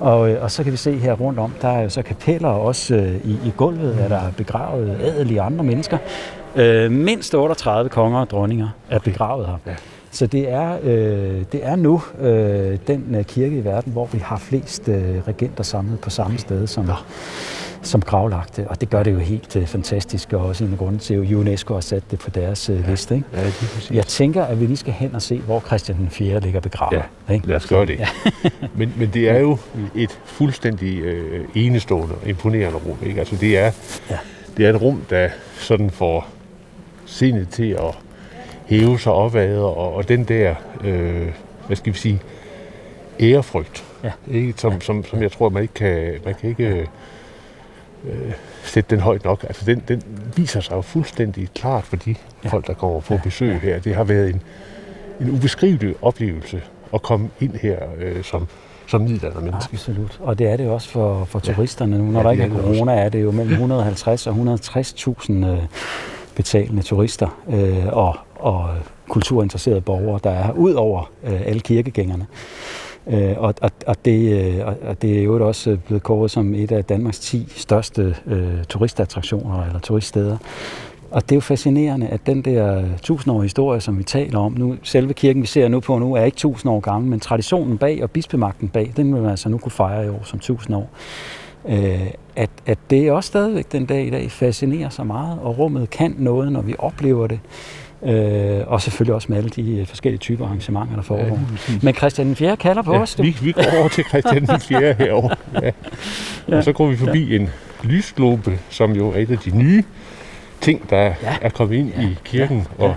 Og, øh, og så kan vi se her rundt om, der er jo så kapeller også øh, i, i gulvet, er der begravet adelige andre mennesker. Øh, mindst 38 konger og dronninger er begravet her. Ja. Så det er, øh, det er nu øh, den kirke i verden, hvor vi har flest øh, regenter samlet på samme sted som, ja som gravlagte, og det gør det jo helt uh, fantastisk, og også en grund til, at UNESCO har sat det på deres uh, liste. Ikke? Ja, det Jeg tænker, at vi lige skal hen og se, hvor Christian den 4. ligger begravet. Ja, ikke? lad os gøre det. Ja. [laughs] men, men det er jo et fuldstændig uh, enestående og imponerende rum. Ikke? Altså, det, er, ja. det er et rum, der sådan får sindet til at hæve sig opad, og, og den der, øh, hvad skal vi sige, ærefrygt, ja. ikke? Som, som, som jeg tror, man ikke kan, man kan ikke øh, sætte den højt nok. Altså den, den viser sig jo fuldstændig klart for de ja. folk, der går på besøg her. Det har været en, en ubeskrivelig oplevelse at komme ind her øh, som, som middelaldermenneske. Absolut, og det er det også for, for turisterne nu. Når ja, der ikke er corona, er det jo mellem 150 og 160.000 øh, betalende turister øh, og, og kulturinteresserede borgere, der er ud over øh, alle kirkegængerne. Øh, og, og, og, det, øh, og det er jo også blevet kåret som et af Danmarks 10 største øh, turistattraktioner eller turiststeder. Og det er jo fascinerende, at den der tusindårige historie, som vi taler om nu, selve kirken, vi ser nu på nu, er ikke tusind år gammel, men traditionen bag og bispemagten bag, den vil man altså nu kunne fejre i år som tusind år. Øh, at, at det også stadigvæk den dag i dag fascinerer så meget, og rummet kan noget, når vi oplever det. Øh, og selvfølgelig også med alle de forskellige typer arrangementer, der foregår. Ja, Men Christian den 4. kalder på ja, os. Du. Vi, vi går over til Christian den 4. [laughs] herovre. Ja. Ja. Og så går vi forbi ja. en lysglobe, som jo er et af de nye ting, der ja. er kommet ind ja. i kirken. Ja. Ja. Og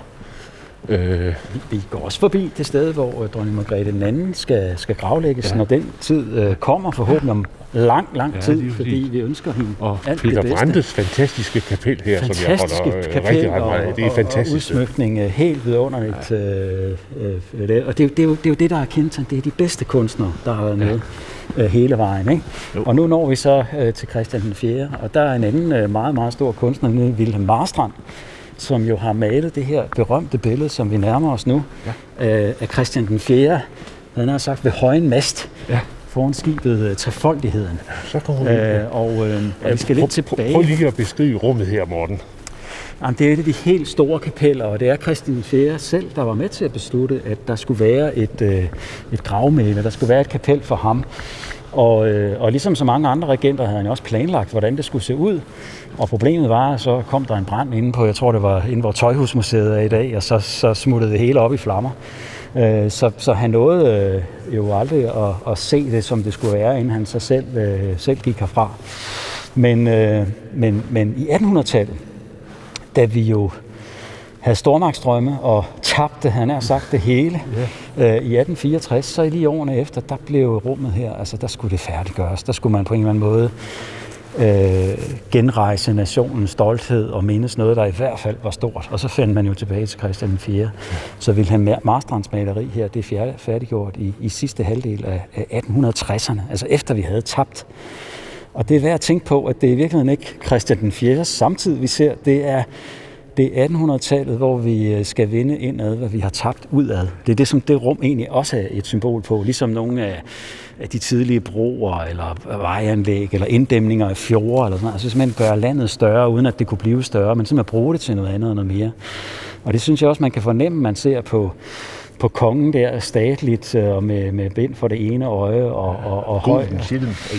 Øh, vi, går også forbi det sted, hvor øh, dronning Margrethe den anden skal, skal gravlægges, ja. når den tid øh, kommer, forhåbentlig om lang, lang ja, tid, fordi vi ønsker hende og alt Peter det bedste. Brandes fantastiske kapel her, fantastiske som jeg holder øh, kapel rigtig ret meget Det er fantastisk. Og udsmykning øh, helt vidunderligt. Ja. Øh, øh, og det, det, er jo, det er jo det, der er kendt. Det er de bedste kunstnere, der har været med. Ja. Øh, hele vejen. Ikke? Og nu når vi så øh, til Christian den 4., og der er en anden øh, meget, meget stor kunstner, Wilhelm Marstrand, som jo har malet det her berømte billede, som vi nærmer os nu, ja. øh, af Christian den 4., han har sagt ved højen mast. Ja foran skibet øh, Trefoldigheden. Så kommer vi øh, og, øh, og vi skal lidt tilbage. Prøv lige at beskrive rummet her, Morten. Jamen, det er et af de helt store kapeller, og det er Christian IV selv, der var med til at beslutte, at der skulle være et, øh, et gravmæle, der skulle være et kapel for ham. Og, øh, og ligesom så mange andre regenter havde han også planlagt, hvordan det skulle se ud. Og problemet var, at så kom der en brand inde på, jeg tror det var inde hvor Tøjhusmuseet er i dag, og så, så smuttede det hele op i flammer. Øh, så, så han nåede øh, jo aldrig at, at se det, som det skulle være, inden han sig selv, øh, selv gik herfra. Men, øh, men, men i 1800-tallet, da vi jo havde stormagtsdrømme og tabte, han har sagt det hele, yeah. øh, i 1864, så i lige årene efter, der blev rummet her, altså der skulle det færdiggøres. Der skulle man på en eller anden måde øh, genrejse nationens stolthed og mindes noget, der i hvert fald var stort. Og så fandt man jo tilbage til Christian 4. Så Wilhelm Marstrands maleri her, det er færdiggjort i, i sidste halvdel af, af 1860'erne, altså efter vi havde tabt Og det er værd at tænke på, at det er i virkeligheden ikke Christian den 4. samtidig vi ser, det er det er 1800-tallet, hvor vi øh, skal vinde indad, hvad vi har tabt udad. Det er det, som det rum egentlig også er et symbol på, ligesom nogle af, af de tidlige broer, eller vejanlæg, eller inddæmninger af fjorde, eller sådan noget. Altså simpelthen gøre landet større, uden at det kunne blive større, men simpelthen bruge det til noget andet og noget mere. Og det synes jeg også, man kan fornemme, man ser på, på kongen der statligt øh, og med, med bind for det ene øje og, og, og høj. og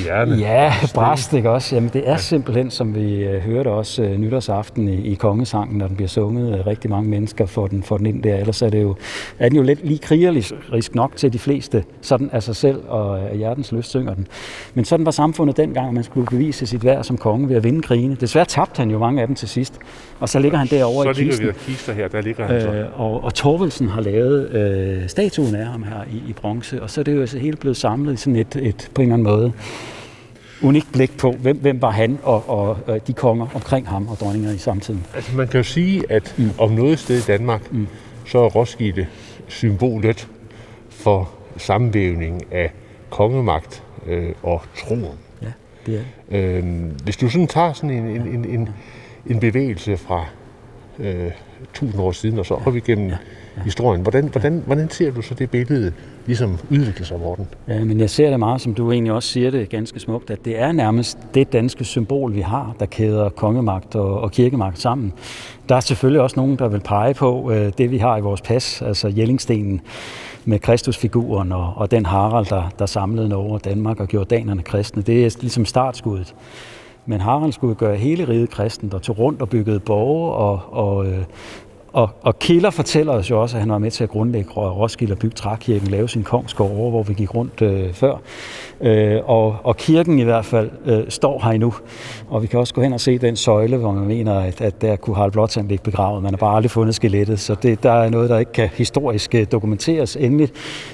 hjerne. Ja, bræst, ikke også? Jamen, det er simpelthen, som vi uh, hørte også uh, nytårsaften i, i kongesangen, når den bliver sunget. Uh, rigtig mange mennesker får den, får den ind der. Ellers er, det jo, er den jo lidt lige krigerlig nok til de fleste, sådan af sig selv og af hjertens lyst synger den. Men sådan var samfundet dengang, at man skulle bevise sit værd som konge ved at vinde krigene. Desværre tabte han jo mange af dem til sidst. Og så ligger han derovre i kisten. Så ligger vi kister her, der ligger han så. Øh, og, og Torvaldsen har lavet øh, statuen af ham her i, i bronze, og så er det jo altså helt blevet samlet i sådan et, et på en eller anden måde unikt blik på, hvem, hvem var han og, og, og de konger omkring ham og dronninger i samtiden. Altså man kan jo sige, at mm. om noget sted i Danmark, mm. så er Roskilde symbolet for sammenvævning af kongemagt øh, og troen. Ja, det er øhm, Hvis du sådan tager sådan en, en, en, en, en bevægelse fra øh, tusind år siden og så op igennem ja historien. Hvordan, hvordan, hvordan ser du så det billede ligesom udvikle sig, Morten? Ja, men jeg ser det meget, som du egentlig også siger det ganske smukt, at det er nærmest det danske symbol, vi har, der kæder kongemagt og, og kirkemagt sammen. Der er selvfølgelig også nogen, der vil pege på øh, det, vi har i vores pas, altså Jellingstenen med Kristusfiguren og, og den Harald, der, der samlede Norge og Danmark og gjorde danerne kristne. Det er ligesom startskuddet. Men Harald skulle gøre hele riget kristent og tog rundt og byggede borge og, og øh, og, og Kilder fortæller os jo også, at han var med til at grundlægge Roskilde og bygge Trækirken, lave sin kongsgård over, hvor vi gik rundt øh, før. Øh, og, og kirken i hvert fald øh, står her endnu. Og vi kan også gå hen og se den søjle, hvor man mener, at, at der kunne Harald Blåtand ligge begravet. Man har bare aldrig fundet skelettet, så det, der er noget, der ikke kan historisk øh, dokumenteres endeligt.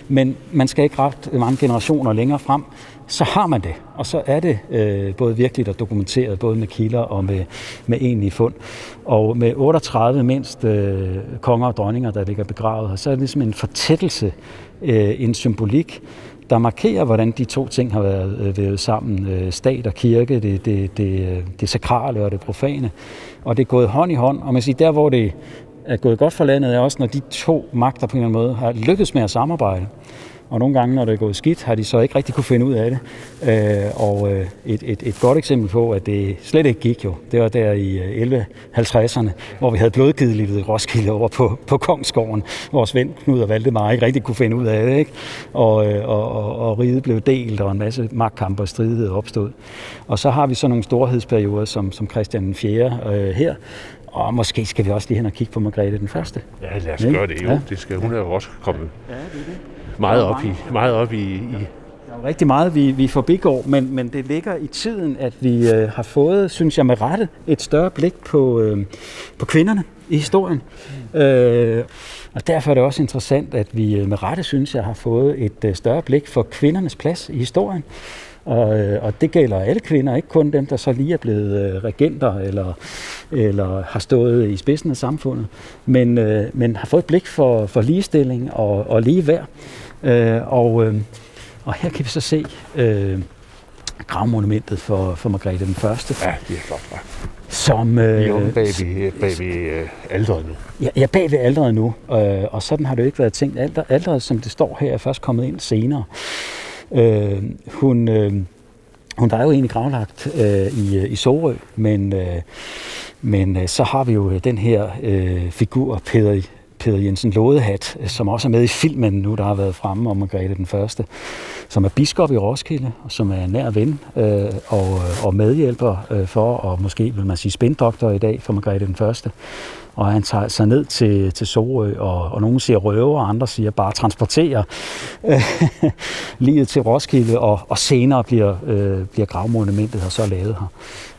Men man skal ikke ret mange generationer længere frem, så har man det. Og så er det øh, både virkelig og dokumenteret, både med kilder og med, med egentlige fund. Og med 38 mindst øh, konger og dronninger, der ligger begravet, så er det ligesom en fortættelse, øh, en symbolik, der markerer, hvordan de to ting har været øh, vævet sammen. Øh, stat og kirke, det, det, det, øh, det sakrale og det profane. Og det er gået hånd i hånd. Og man siger, der hvor det er gået godt for landet, er også, når de to magter på en eller anden måde har lykkedes med at samarbejde. Og nogle gange, når det er gået skidt, har de så ikke rigtig kunne finde ud af det. Øh, og øh, et, et, et godt eksempel på, at det slet ikke gik jo, det var der i 1150'erne, øh, hvor vi havde blodgivet i Roskilde over på, på Kongsgården. Vores ven Knud og Valdemar ikke rigtig kunne finde ud af det. Ikke? Og, og, og, og riget blev delt, og en masse magtkampe og stridighed opstod. Og så har vi så nogle storhedsperioder, som, som Christian den 4. Øh, her, og måske skal vi også lige hen og kigge på Margrethe den første. Ja, lad os gøre det jo. Ja. Det skal hun er også kommet. Ja, det er det meget op i. Meget op i, i der er rigtig meget, vi, vi forbigår, men, men det ligger i tiden, at vi øh, har fået, synes jeg med rette, et større blik på, øh, på kvinderne i historien. Mm. Øh, og derfor er det også interessant, at vi øh, med rette, synes jeg, har fået et øh, større blik for kvindernes plads i historien. Og, øh, og det gælder alle kvinder, ikke kun dem, der så lige er blevet øh, regenter eller, eller har stået i spidsen af samfundet, men, øh, men har fået et blik for, for ligestilling og, og lige værd. Øh, og, øh, og her kan vi så se øh, gravmonumentet for, for Margrethe den Første. Ja, det er flot. Ja. Som, øh, er bag ved, bag ved øh, alderet nu. Ja, ja, bag ved alderet nu. Øh, og sådan har det jo ikke været tænkt. Alder, alderet, som det står her, er først kommet ind senere. Øh, hun, øh, hun var jo egentlig gravlagt øh, i, øh, i Sorø, men, øh, men øh, så har vi jo øh, den her øh, figur, Peder Peter Jensen Lodehat, øh, som også er med i filmen nu, der har været fremme om Margrethe den Første, som er biskop i Roskilde, og som er nær ven øh, og, og medhjælper øh, for, og måske vil man sige spindoktor i dag for Margrethe den Første. Og han tager sig ned til, til Sorø, og, og nogen siger røver, og andre siger bare transporterer øh, [laughs] livet til Roskilde, og, og senere bliver, øh, bliver gravmonumentet her så lavet her.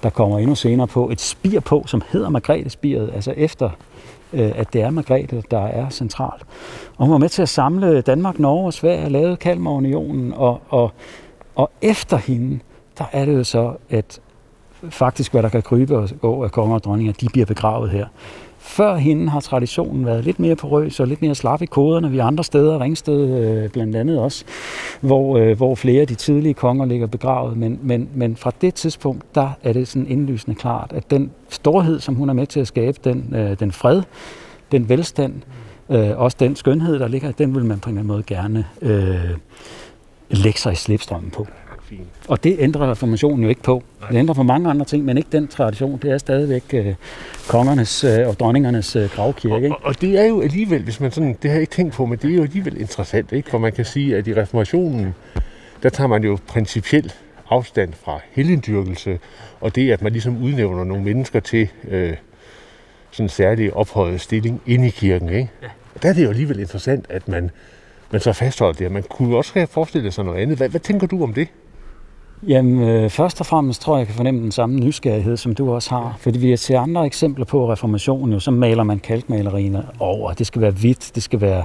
Der kommer endnu senere på et spir på, som hedder Margrethe spiret, altså efter Øh, at det er Margrethe, der er centralt. Og hun var med til at samle Danmark, Norge og Sverige, lavede Kalmarunionen, og, og, og efter hende, der er det jo så, at faktisk, hvad der kan krybe og gå af konger og dronninger, de bliver begravet her. Før hende har traditionen været lidt mere porøs og lidt mere slap i koderne. Vi andre steder, Ringsted øh, blandt andet også, hvor, øh, hvor flere af de tidlige konger ligger begravet. Men, men, men fra det tidspunkt, der er det sådan indlysende klart, at den storhed, som hun er med til at skabe, den, øh, den fred, den velstand, øh, også den skønhed, der ligger, den vil man på en eller anden måde gerne øh, lægge sig i slipstrømmen på. Fint. Og det ændrer reformationen jo ikke på. Det ændrer for mange andre ting, men ikke den tradition. Det er stadigvæk øh, kongernes øh, og dronningernes øh, gravkirke. Ikke? Og, og det er jo alligevel, hvis man sådan, det har jeg ikke tænkt på, men det er jo alligevel interessant, ikke? for man kan sige, at i reformationen, der tager man jo principielt afstand fra helgendyrkelse, og det, at man ligesom udnævner nogle mennesker til øh, sådan en særlig ophøjet stilling inde i kirken. Ikke? Ja. Og der er det jo alligevel interessant, at man, man så fastholder det. Man kunne også have forestillet sig noget andet. Hvad, hvad tænker du om det? Jamen, øh, først og fremmest tror jeg, jeg kan fornemme den samme nysgerrighed, som du også har. Fordi vi ser andre eksempler på reformationen, jo, så maler man kalkmalerierne over. Det skal være hvidt, det skal være,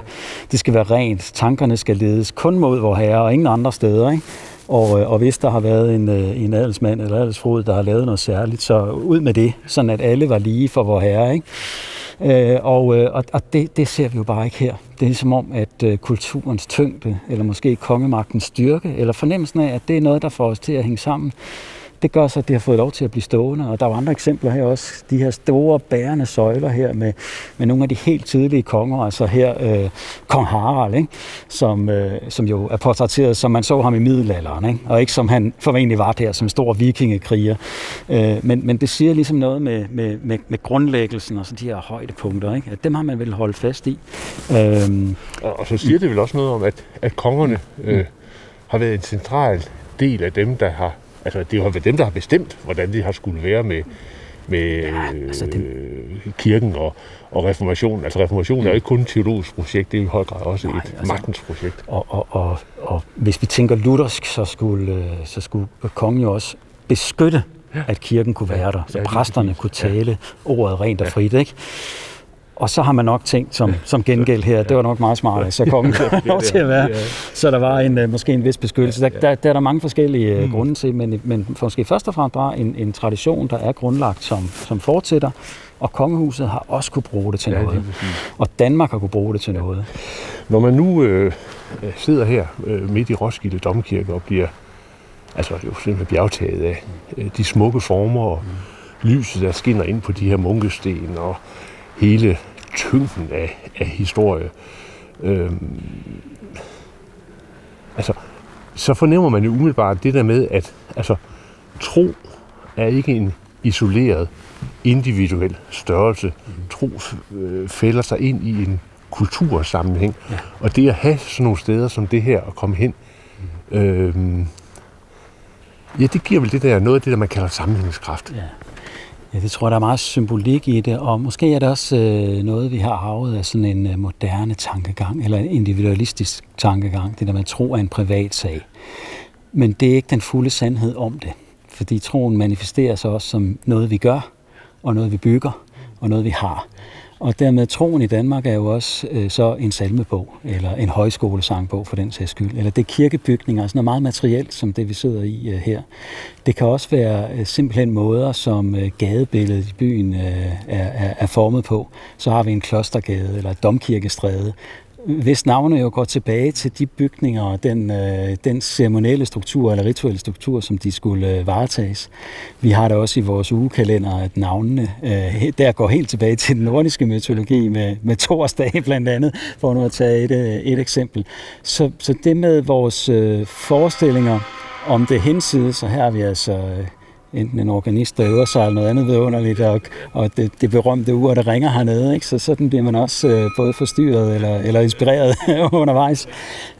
det skal være rent, tankerne skal ledes kun mod vor herre og ingen andre steder. Ikke? Og, øh, og hvis der har været en, øh, en adelsmand eller adelsfrod, der har lavet noget særligt, så ud med det, sådan at alle var lige for vor herre. Ikke? Øh, og øh, og det, det ser vi jo bare ikke her. Det er som om, at øh, kulturens tyngde, eller måske kongemagtens styrke, eller fornemmelsen af, at det er noget, der får os til at hænge sammen, det gør så, at det har fået lov til at blive stående. Og der er andre eksempler her også. De her store bærende søjler her med, med nogle af de helt tidlige konger. Altså her øh, kong Harald, ikke? Som, øh, som jo er portrætteret, som man så ham i middelalderen. Ikke? Og ikke som han formentlig var der som stor vikingekriger. Øh, men, men det siger ligesom noget med, med, med, med grundlæggelsen og så de her højdepunkter. Ikke? At dem har man vel holdt fast i. Øh, og, og så siger det vel også noget om, at, at kongerne øh, har været en central del af dem, der har Altså, det har været dem, der har bestemt, hvordan det har skulle være med, med ja, altså det... øh, kirken og, og reformationen. Altså reformationen mm. er jo ikke kun et teologisk projekt, det er i høj grad også Nej, et altså, magtens projekt. Og, og, og, og hvis vi tænker luthersk, så skulle, øh, så skulle kongen jo også beskytte, ja. at kirken kunne være der, så ja, præsterne kunne tale ja. ordet rent og frit. Ikke? Og så har man nok tænkt som, som gengæld her, det var nok meget smart, så kongen [laughs] får lov til at være. Så der var en, øh, måske en vis beskyttelse. Der, der, der er der mange forskellige øh, mm. grunde til, men, men måske først og fremmest bare en, en tradition, der er grundlagt, som, som fortsætter, og kongehuset har også kunne bruge det til ja, noget. Og Danmark har kunne bruge det til ja. noget. Når man nu øh, sidder her øh, midt i Roskilde Domkirke og bliver altså jo simpelthen bjergtaget af øh, de smukke former og mm. lyset, der skinner ind på de her munkesten og hele tyngden af, af historie. Øhm, altså, så fornemmer man jo umiddelbart det der med, at altså, tro er ikke en isoleret, individuel størrelse. Tro øh, fælder sig ind i en kultursammenhæng. Ja. Og det at have sådan nogle steder som det her, og komme hen, øh, ja, det giver vel det der, noget af det, der man kalder sammenhængskraft. Ja. Ja, det tror jeg, der er meget symbolik i det, og måske er det også øh, noget, vi har arvet af sådan en øh, moderne tankegang, eller en individualistisk tankegang, det der man tror er en privat sag. Men det er ikke den fulde sandhed om det, fordi troen manifesterer sig også som noget, vi gør, og noget, vi bygger, og noget, vi har. Og dermed troen i Danmark er jo også øh, så en salmebog, eller en højskolesangbog for den sags skyld. Eller det er kirkebygninger, altså noget meget materielt, som det vi sidder i øh, her. Det kan også være øh, simpelthen måder, som øh, gadebilledet i byen øh, er, er, er formet på. Så har vi en klostergade eller et domkirkestræde, hvis navne jo går tilbage til de bygninger og den, øh, den ceremonielle struktur eller rituelle struktur, som de skulle øh, varetages. Vi har det også i vores ugekalender, at navnene øh, der går helt tilbage til den nordiske mytologi med, med torsdag blandt andet, for nu at tage et, øh, et eksempel. Så, så det med vores øh, forestillinger om det hensides, så her har vi altså... Øh, Enten en organist, der øver sig, eller noget andet vidunderligt, og, og det, det berømte ur, der ringer hernede, ikke? så sådan bliver man også øh, både forstyrret eller, eller inspireret [laughs] undervejs.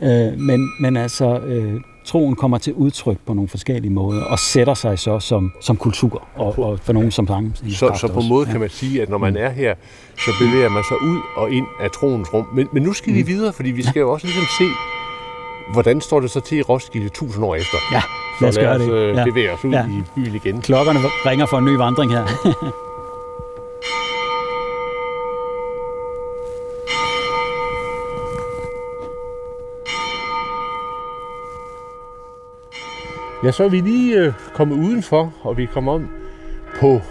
Øh, men, men altså, øh, troen kommer til udtryk på nogle forskellige måder, og sætter sig så som, som kultur, og, og for nogen som sang. Så, så på en måde ja. kan man sige, at når man er her, så bevæger man sig ud og ind af troens rum. Men, men nu skal vi mm. videre, fordi vi skal jo også ligesom se, hvordan står det så til i Roskilde 1000 år efter. Ja. Lad os gøre det. Øh, ja. bevæge os ud ja. i byen igen. Klokkerne ringer for en ny vandring her. ja, så er vi lige øh, kommet udenfor, og vi kommer om på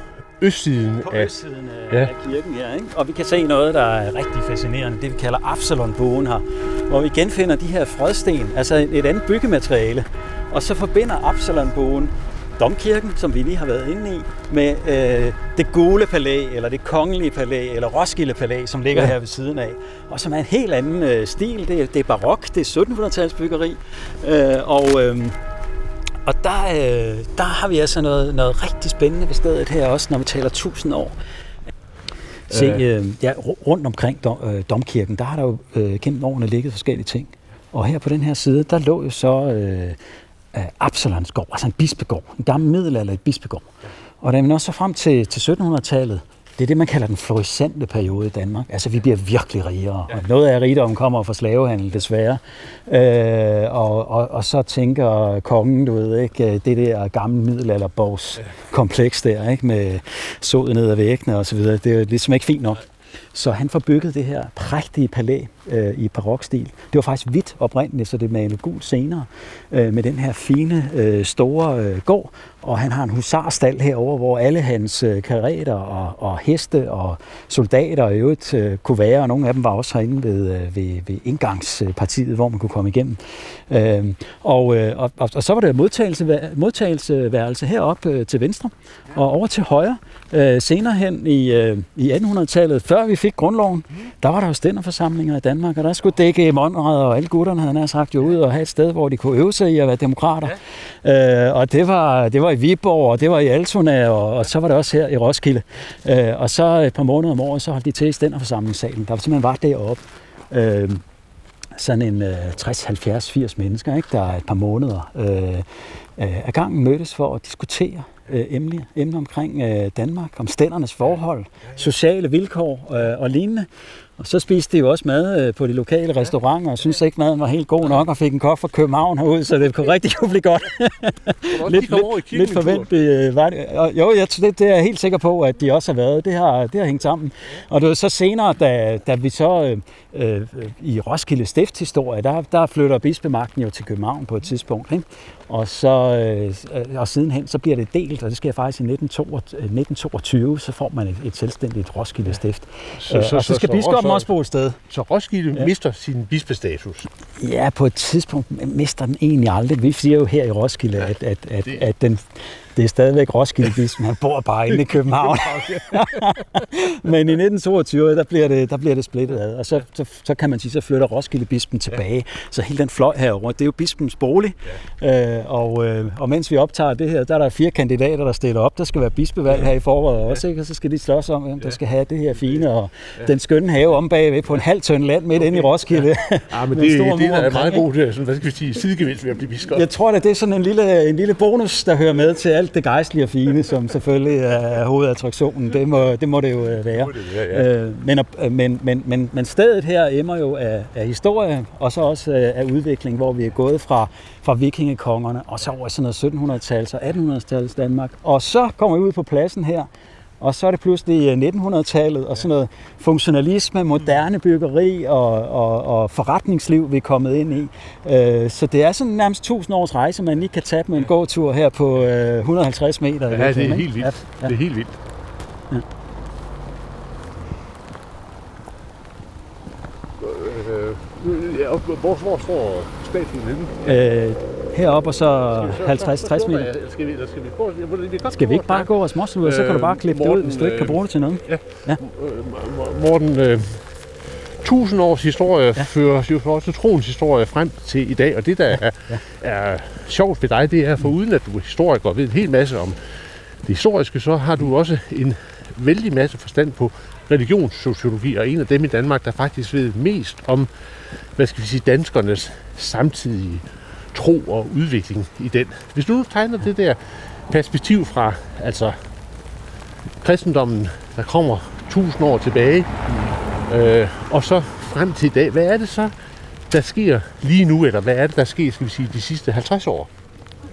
østsiden på af... østsiden af, ja. af kirken her. Ikke? Og vi kan se noget, der er rigtig fascinerende, det vi kalder Absalon-buen her, hvor vi genfinder de her frødsten, altså et andet byggemateriale, og så forbinder Absalon-buen domkirken, som vi lige har været inde i, med øh, det gule palæ, eller det kongelige palæ, eller Roskilde palæ, som ligger ja. her ved siden af, og som er en helt anden øh, stil. Det er, det er barok, det er 1700-tals byggeri, øh, og... Øh, og der, øh, der har vi altså noget, noget rigtig spændende ved stedet her også, når vi taler 1000 år. Se, øh, ja, rundt omkring dom, øh, domkirken, der har der jo øh, gennem årene ligget forskellige ting. Og her på den her side, der lå jo så øh, Absalons gård, altså en bispegård, en gammel middelalderlig bispegård. Og da vi når så frem til, til 1700-tallet, det er det, man kalder den florissante periode i Danmark. Altså, vi bliver virkelig rigere. Og noget af rigdommen kommer fra slavehandel, desværre. Øh, og, og, og så tænker kongen, du ved ikke, det der gamle middelalderborgs kompleks der, ikke, med sådet ned ad væggene og så videre. Det er ligesom ikke fint nok. Så han får bygget det her prægtige palæ øh, i barokstil. Det var faktisk hvidt oprindeligt, så det malede gult senere, øh, med den her fine, øh, store øh, gård. Og han har en husarstal herover, hvor alle hans øh, kareter og, og heste og soldater i øvrigt øh, kunne være, og nogle af dem var også herinde ved, øh, ved, ved indgangspartiet, hvor man kunne komme igennem. Øh, og, øh, og, og, og så var der modtagelse, modtagelseværelse heroppe øh, til venstre, og over til højre. Øh, senere hen i, øh, i 1800-tallet, før vi fik grundloven, der var der jo stænderforsamlinger i Danmark, Danmark, og der skulle dække Monrad og alle gutterne, havde han sagt, jo ud og have et sted, hvor de kunne øve sig i at være demokrater. Ja. Øh, og det var, det var i Viborg, og det var i Altona, og, og så var det også her i Roskilde. Øh, og så et par måneder om året, så holdt de til i stænderforsamlingssalen, der simpelthen var deroppe. Øh, sådan en øh, 60, 70, 80 mennesker, ikke? der et par måneder øh, øh, af gangen mødtes for at diskutere øh, emner, emner omkring øh, Danmark, om stændernes forhold, sociale vilkår øh, og lignende. Og så spiste de jo også mad øh, på de lokale restauranter, og synes ikke, maden var helt god nok, og fik en kok fra København herud, så det kunne rigtig kunne blive godt. [laughs] lidt, lidt, lidt forventet øh, var det. Og, jo, jeg, det, det er jeg helt sikker på, at de også har været. Det har, det har hængt sammen. Og det var så senere, da, da vi så øh, øh, i Roskilde Stiftshistorie, der, der flytter bispemagten jo til København på et tidspunkt. Ikke? Og, så, øh, og sidenhen så bliver det delt, og det sker faktisk i 1922, så får man et, et selvstændigt Roskilde Stift. Så, så, og så skal biskoppen også bo et sted. Så Roskilde ja. mister sin bispestatus? Ja, på et tidspunkt mister den egentlig aldrig. Vi siger jo her i Roskilde, ja, at, at, at, at den, det er stadigvæk Roskilde han bor bare inde i København. [laughs] [laughs] Men i 1922, der bliver det, der bliver det splittet ad, og så, så, så kan man sige, så flytter Roskilde Bispen tilbage. Ja. Så hele den fløj herover, det er jo bispens bolig, ja. øh, og, øh, og mens vi optager det her, der er der fire kandidater, der stiller op. Der skal være bispevalg ja. her i foråret også, ikke? og så skal de slås om, hvem der skal have det her fine, og ja. den skønne have om bagved på en halv tønd land midt okay. inde i Roskilde. Ja, ja [laughs] men det, det, det er meget god, sådan, hvad skal vi sige, sidegevinst ved at blive biskop. Jeg tror, at det er sådan en lille, en lille bonus, der hører med til alt det gejstlige og fine, som selvfølgelig er hovedattraktionen. Det må det, må det jo øh, være. Øh, men, men, men, men, men stedet her emmer jo af, af historie, og så også af udvikling, hvor vi er gået fra, fra vikingekongerne, og så over sådan noget 1700-tals og 1800-tals Danmark. Og så kommer vi ud på pladsen her, og så er det pludselig 1900-tallet øh, og sådan noget funktionalisme, moderne byggeri og, og, og forretningsliv, vi er kommet ind i. Øh, så det er sådan nærmest 1000 års rejse, man lige kan tage med en gåtur her på 150 øh, meter. Ja, det er helt vildt. Ja. Det er helt vildt. Ja. hvor, hvor står statuen henne? Øh, heroppe og så 50-60 meter. Skal vi, skal vi, gå, vi skal vi ikke bare gå og smås ud, så kan du bare klippe det ud, hvis du ikke kan bruge det til noget? Ja. ja. Morten, øh, tusind års historie ja. fører jo også troens historie frem til i dag, og det der ja. er, er sjovt ved dig, det er, for uden at du er historiker og ved en hel masse om det historiske, så har du også en vældig masse forstand på religionssociologi, og en af dem i Danmark, der faktisk ved mest om, hvad skal vi sige, danskernes samtidige tro og udvikling i den. Hvis du nu tegner det der perspektiv fra altså kristendommen, der kommer tusind år tilbage, øh, og så frem til i dag, hvad er det så, der sker lige nu, eller hvad er det, der sker, skal vi sige, de sidste 50 år?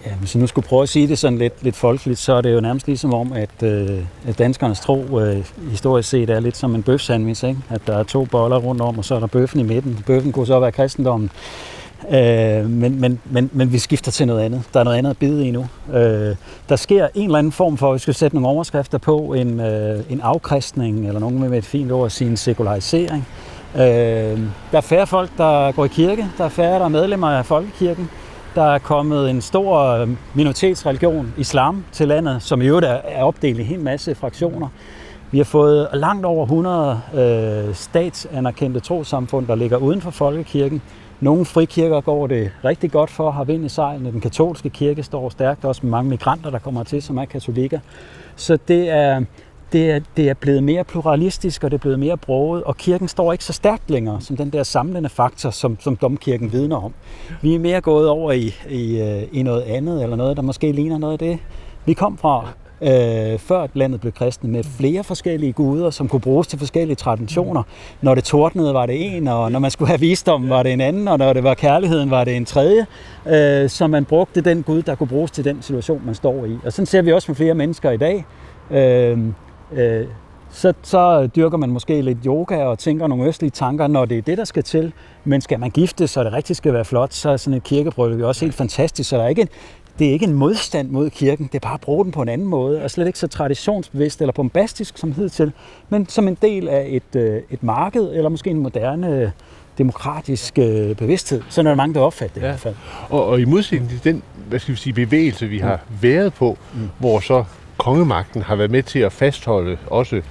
Ja, hvis jeg nu skulle prøve at sige det sådan lidt, lidt folkeligt, så er det jo nærmest ligesom om, at, øh, at danskernes tro øh, historisk set er lidt som en bøfsandwich, ikke? At der er to boller rundt om, og så er der bøffen i midten. Bøffen kunne så være kristendommen, Øh, men, men, men, men vi skifter til noget andet. Der er noget andet at bide i nu. Øh, der sker en eller anden form for, at vi skal sætte nogle overskrifter på, en, øh, en afkristning, eller nogen med et fint ord at sige en sekularisering. Øh, der er færre folk, der går i kirke. Der er færre, der er medlemmer af folkekirken. Der er kommet en stor minoritetsreligion, islam, til landet, som i øvrigt er opdelt i en hel masse fraktioner. Vi har fået langt over 100 øh, statsanerkendte trosamfund, der ligger uden for folkekirken. Nogle frikirker går det rigtig godt for, har vind i sejlene. Den katolske kirke står stærkt, også med mange migranter, der kommer til, som er katolikker. Så det er, det er, det er blevet mere pluralistisk, og det er blevet mere broget, og kirken står ikke så stærkt længere, som den der samlende faktor, som, som domkirken vidner om. Vi er mere gået over i, i, øh, i noget andet, eller noget, der måske ligner noget af det, vi kom fra øh, før landet blev kristne, med flere forskellige guder, som kunne bruges til forskellige traditioner. Når det tordnede, var det en, og når man skulle have visdom, var det en anden, og når det var kærligheden, var det en tredje. Øh, så man brugte den gud, der kunne bruges til den situation, man står i. Og sådan ser vi også med flere mennesker i dag. Øh, øh, så, så dyrker man måske lidt yoga og tænker nogle østlige tanker, når det er det, der skal til. Men skal man gifte, så det rigtig skal være flot, så er sådan et kirkebryllup også helt fantastisk. Så der er ikke det er ikke en modstand mod kirken, det er bare at bruge den på en anden måde, og slet ikke så traditionsbevidst eller bombastisk som hidtil, men som en del af et, øh, et marked, eller måske en moderne demokratisk øh, bevidsthed. Sådan er der mange, der opfatter det ja. i hvert fald. Og, og i modsætning til den hvad skal vi sige, bevægelse, vi har mm. været på, mm. hvor så kongemagten har været med til at fastholde også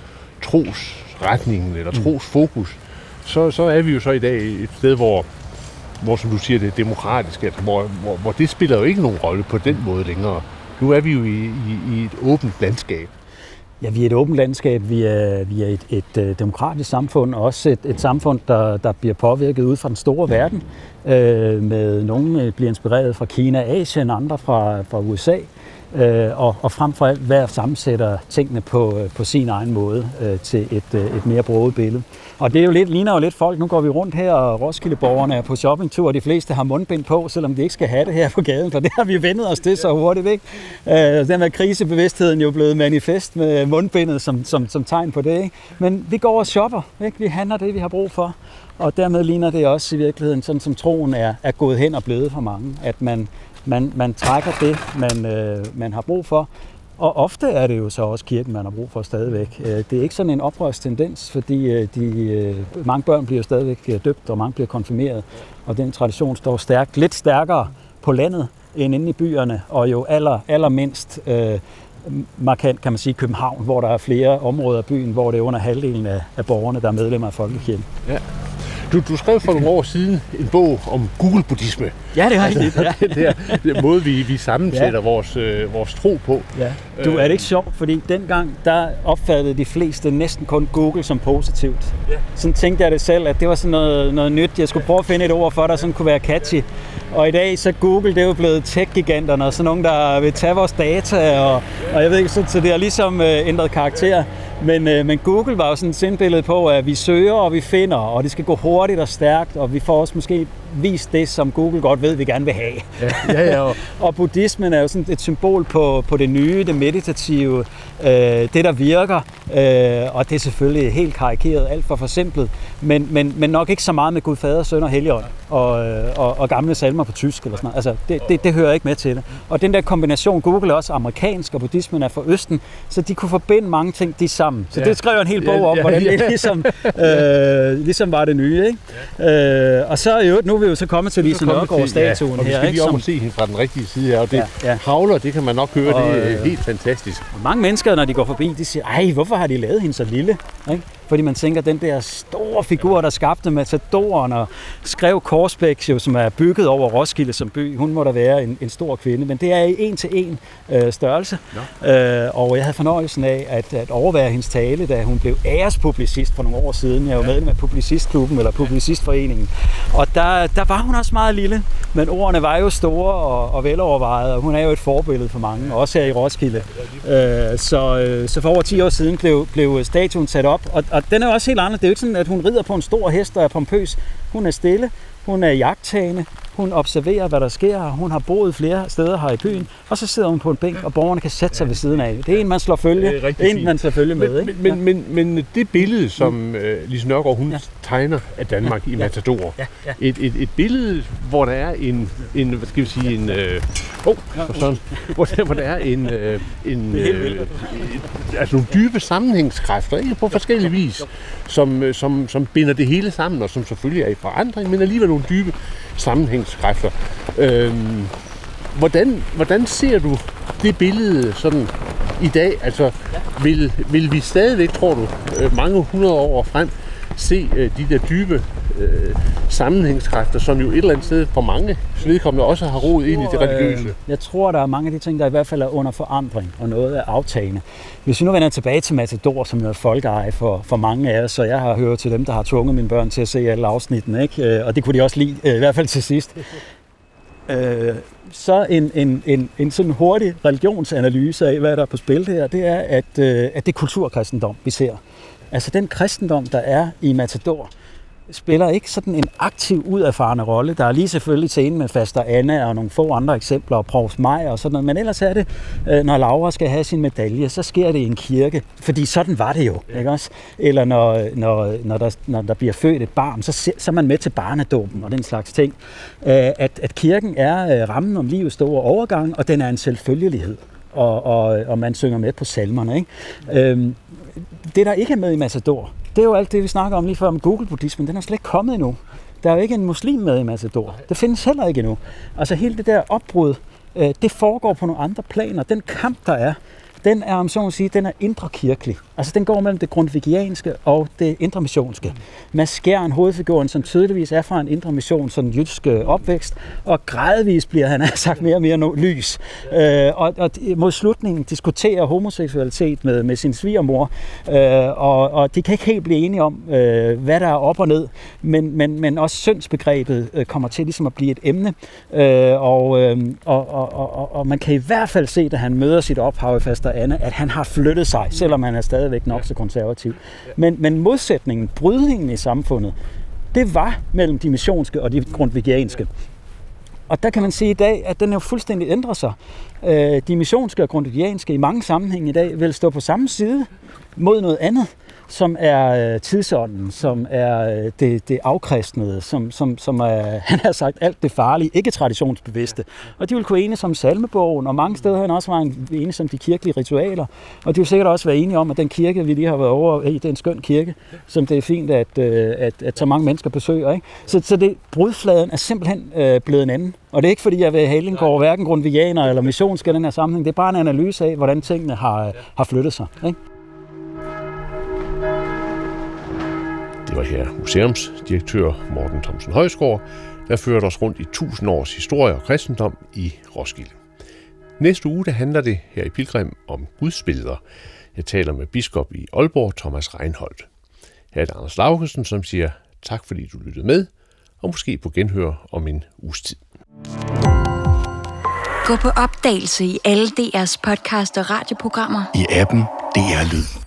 trosretningen eller mm. trosfokus, så, så er vi jo så i dag et sted, hvor hvor som du siger, det er demokratisk, altså, hvor, hvor, hvor det spiller jo ikke nogen rolle på den måde længere. Nu er vi jo i, i, i et åbent landskab. Ja, vi er et åbent landskab, vi er, vi er et, et, et øh, demokratisk samfund, og også et, et samfund, der, der bliver påvirket ud fra den store verden. Øh, med nogle øh, bliver inspireret fra Kina, Asien, andre fra, fra USA øh, og, og frem for alt hver sammensætter tingene på, øh, på sin egen måde øh, til et, et mere broget billede. Og det er jo lidt, ligner jo lidt folk. Nu går vi rundt her, og Roskildeborgerne er på shoppingtur, og de fleste har mundbind på, selvom de ikke skal have det her på gaden, for det har vi vendet os til så hurtigt. Ikke? Øh, den her krisebevidstheden jo blevet manifest med mundbindet som, som, som tegn på det. Ikke? Men vi går og shopper. Ikke? Vi handler det, vi har brug for. Og dermed ligner det også i virkeligheden, sådan som troen er, er gået hen og blevet for mange, at man, man, man trækker det, man, øh, man har brug for. Og ofte er det jo så også kirken, man har brug for stadigvæk. Øh, det er ikke sådan en oprørstendens, fordi øh, de, øh, mange børn bliver stadigvæk døbt, og mange bliver konfirmeret. Og den tradition står stærkt, lidt stærkere på landet end inde i byerne, og jo aller, allermindst øh, markant, kan man sige, København, hvor der er flere områder af byen, hvor det er under halvdelen af, af borgerne, der er medlemmer af Folkekirken. Ja. Du, du skrev for nogle år siden en bog om Google-buddhisme. Ja, det er rigtigt. Altså, ja. [laughs] det der, den måde, vi, vi sammensætter ja. vores, øh, vores tro på. Ja. Du, er det ikke sjovt? Fordi dengang, der opfattede de fleste næsten kun Google som positivt. Ja. Sådan tænkte jeg det selv, at det var sådan noget, noget nyt. Jeg skulle prøve at finde et ord for, der sådan kunne være catchy. Og i dag, så Google, det er jo blevet tech-giganterne, og sådan nogen, der vil tage vores data, og, og jeg ved ikke, så, så det har ligesom øh, ændret karakter. Men, øh, men Google var jo sådan et sindbillede på, at vi søger og vi finder, og det skal gå hurtigt og stærkt, og vi får også måske vist det, som Google godt ved, vi gerne vil have. Ja, ja, ja. og, [laughs] og buddhismen er jo sådan et symbol på, på det nye, det meditative, øh, det der virker, øh, og det er selvfølgelig helt karikeret, alt for forsimplet, men, men, men nok ikke så meget med Gud Fader, Søn og Helligånd og, øh, og, og gamle salmer på tysk eller sådan noget. Altså, det, det, det hører ikke med til det. Og den der kombination, Google er også amerikansk, og buddhismen er fra Østen, så de kunne forbinde mange ting de sammen. Så ja. det skrev jeg en hel bog om, hvordan det ligesom, [laughs] øh, ligesom var det nye. Ikke? Øh, og så jo, nu er vi jo så kommet til Lise Nørgaard-statuen ja, her. Og vi skal lige om at se hende fra den rigtige side her, og det ja, ja. havler, det kan man nok høre, og, det er øh, helt fantastisk. Mange mennesker, når de går forbi, de siger, ej, hvorfor har de lavet hende så lille? Ikke? Fordi man tænker, den der store figur, der skabte Matadoren og skrev Korsbæk, jo, som er bygget over Roskilde som by, hun må da være en, en stor kvinde, men det er i en til en øh, størrelse. Ja. Øh, og jeg havde fornøjelsen af at, at overvære hendes tale, da hun blev ærespublicist for nogle år siden. Jeg var medlem af Publicistklubben eller Publicistforeningen. Og der, der var hun også meget lille, men ordene var jo store og, og velovervejede, og hun er jo et forbillede for mange, også her i Roskilde. Øh, så, øh, så for over 10 år siden blev, blev statuen sat op, og, og den er også helt anderledes. Det er jo ikke sådan, at hun rider på en stor hest og er pompøs. Hun er stille, hun er jagttagende, hun observerer, hvad der sker. Hun har boet flere steder her i byen, og så sidder hun på en bænk, og borgerne kan sætte sig ved siden af. Det er en, man slår følge. Det er en, fint. man slår følge med. Men, ikke? men, men, men, men det billede, som øh, Lise Nørgaard, hun ja. tegner af Danmark ja. i Matador, Ja, ja. Et, et, et billede, hvor der er en, en hvad skal vi sige, en, øh, oh, for sådan, hvor, der, hvor der er en, øh, en øh, altså nogle dybe sammenhængskræfter, ikke på forskellige vis, som, øh, som, som binder det hele sammen, og som selvfølgelig er i forandring, men alligevel nogle dybe sammenhængskræfter. Øhm, hvordan, hvordan ser du det billede sådan i dag? Altså, vil, vil vi stadigvæk, tror du, øh, mange hundrede år frem, se øh, de der dybe øh, sammenhængskræfter, som jo et eller andet sted for mange vedkommende også har roet ind i det religiøse? Øh, Jeg tror, der er mange af de ting, der i hvert fald er under forandring, og noget er aftagende. Hvis vi nu vender tilbage til Matador, som jo er folkeeje for, for mange af os, så jeg har hørt til dem, der har tvunget mine børn til at se alle afsnittene, ikke? Øh, og det kunne de også lide, øh, i hvert fald til sidst. Øh, så en, en, en, en sådan hurtig religionsanalyse af, hvad der er på spil her, det er, at, øh, at det er kulturkristendom, vi ser. Altså den kristendom, der er i Matador, spiller ikke sådan en aktiv, uderfarende rolle. Der er lige selvfølgelig scenen med Faster Anna og nogle få andre eksempler, og Provs Maj og sådan noget. Men ellers er det, øh, når Laura skal have sin medalje, så sker det i en kirke. Fordi sådan var det jo, ikke også? Eller når, når, når, der, når der bliver født et barn, så, så er man med til barnedåben og den slags ting. Øh, At, at kirken er øh, rammen om livets store overgang, og den er en selvfølgelighed. Og, og, og man synger med på salmerne. Ikke? Øhm, det, der ikke er med i Matador, det er jo alt det, vi snakker om lige før om Google-buddhismen. Den er slet ikke kommet endnu. Der er jo ikke en muslim med i Matador. Det findes heller ikke endnu. Altså hele det der opbrud, øh, det foregår på nogle andre planer. Den kamp, der er, den er, om så må sige, den er indre kirkelig. Altså den går mellem det grundvigianske og det indre missionske. Mads Skjern, hovedfiguren, som tydeligvis er fra en indre mission, sådan jysk øh, opvækst, og gradvist bliver han [laughs] har sagt mere og mere no- lys. Øh, og, og mod slutningen diskuterer homoseksualitet med, med sin svigermor, øh, og, og de kan ikke helt blive enige om, øh, hvad der er op og ned, men, men, men også syndsbegrebet øh, kommer til ligesom at blive et emne, øh, og, øh, og, og, og, og man kan i hvert fald se, da han møder sit ophav i Faster Anne, at han har flyttet sig, selvom han er stadigvæk nok så konservativ. Men, men modsætningen, brydningen i samfundet, det var mellem de missionske og de grundvigianske. Og der kan man sige i dag, at den jo fuldstændig ændrer sig. Øh, De missionske og grundvigianske i mange sammenhænge i dag vil stå på samme side mod noget andet, som er øh, tidsånden, som er øh, det, det afkristnede, som, som, som er, øh, [laughs] han har sagt, alt det farlige, ikke traditionsbevidste. Og de vil kunne enes om salmebogen, og mange steder har han også været enes om de kirkelige ritualer. Og de vil sikkert også være enige om, at den kirke, vi lige har været over i, det er en skøn kirke, som det er fint, at, øh, at, at så mange mennesker besøger. Ikke? Så, så det, brudfladen er simpelthen øh, blevet en anden. Og det er ikke, fordi jeg vil hale går hverken grundvigianer eller missionsk i den her sammenhæng. Det er bare en analyse af, hvordan tingene har, øh, har flyttet sig. Ikke? Det var her museumsdirektør Morten Thomsen Højsgaard, der førte os rundt i 1000 års historie og kristendom i Roskilde. Næste uge der handler det her i Pilgrim om gudsbilleder. Jeg taler med biskop i Aalborg, Thomas Reinholdt. Her er det Anders Laugesen, som siger tak fordi du lyttede med, og måske på genhør om en uges tid. Gå på opdagelse i alle DR's podcast og radioprogrammer. I appen DR Lyd.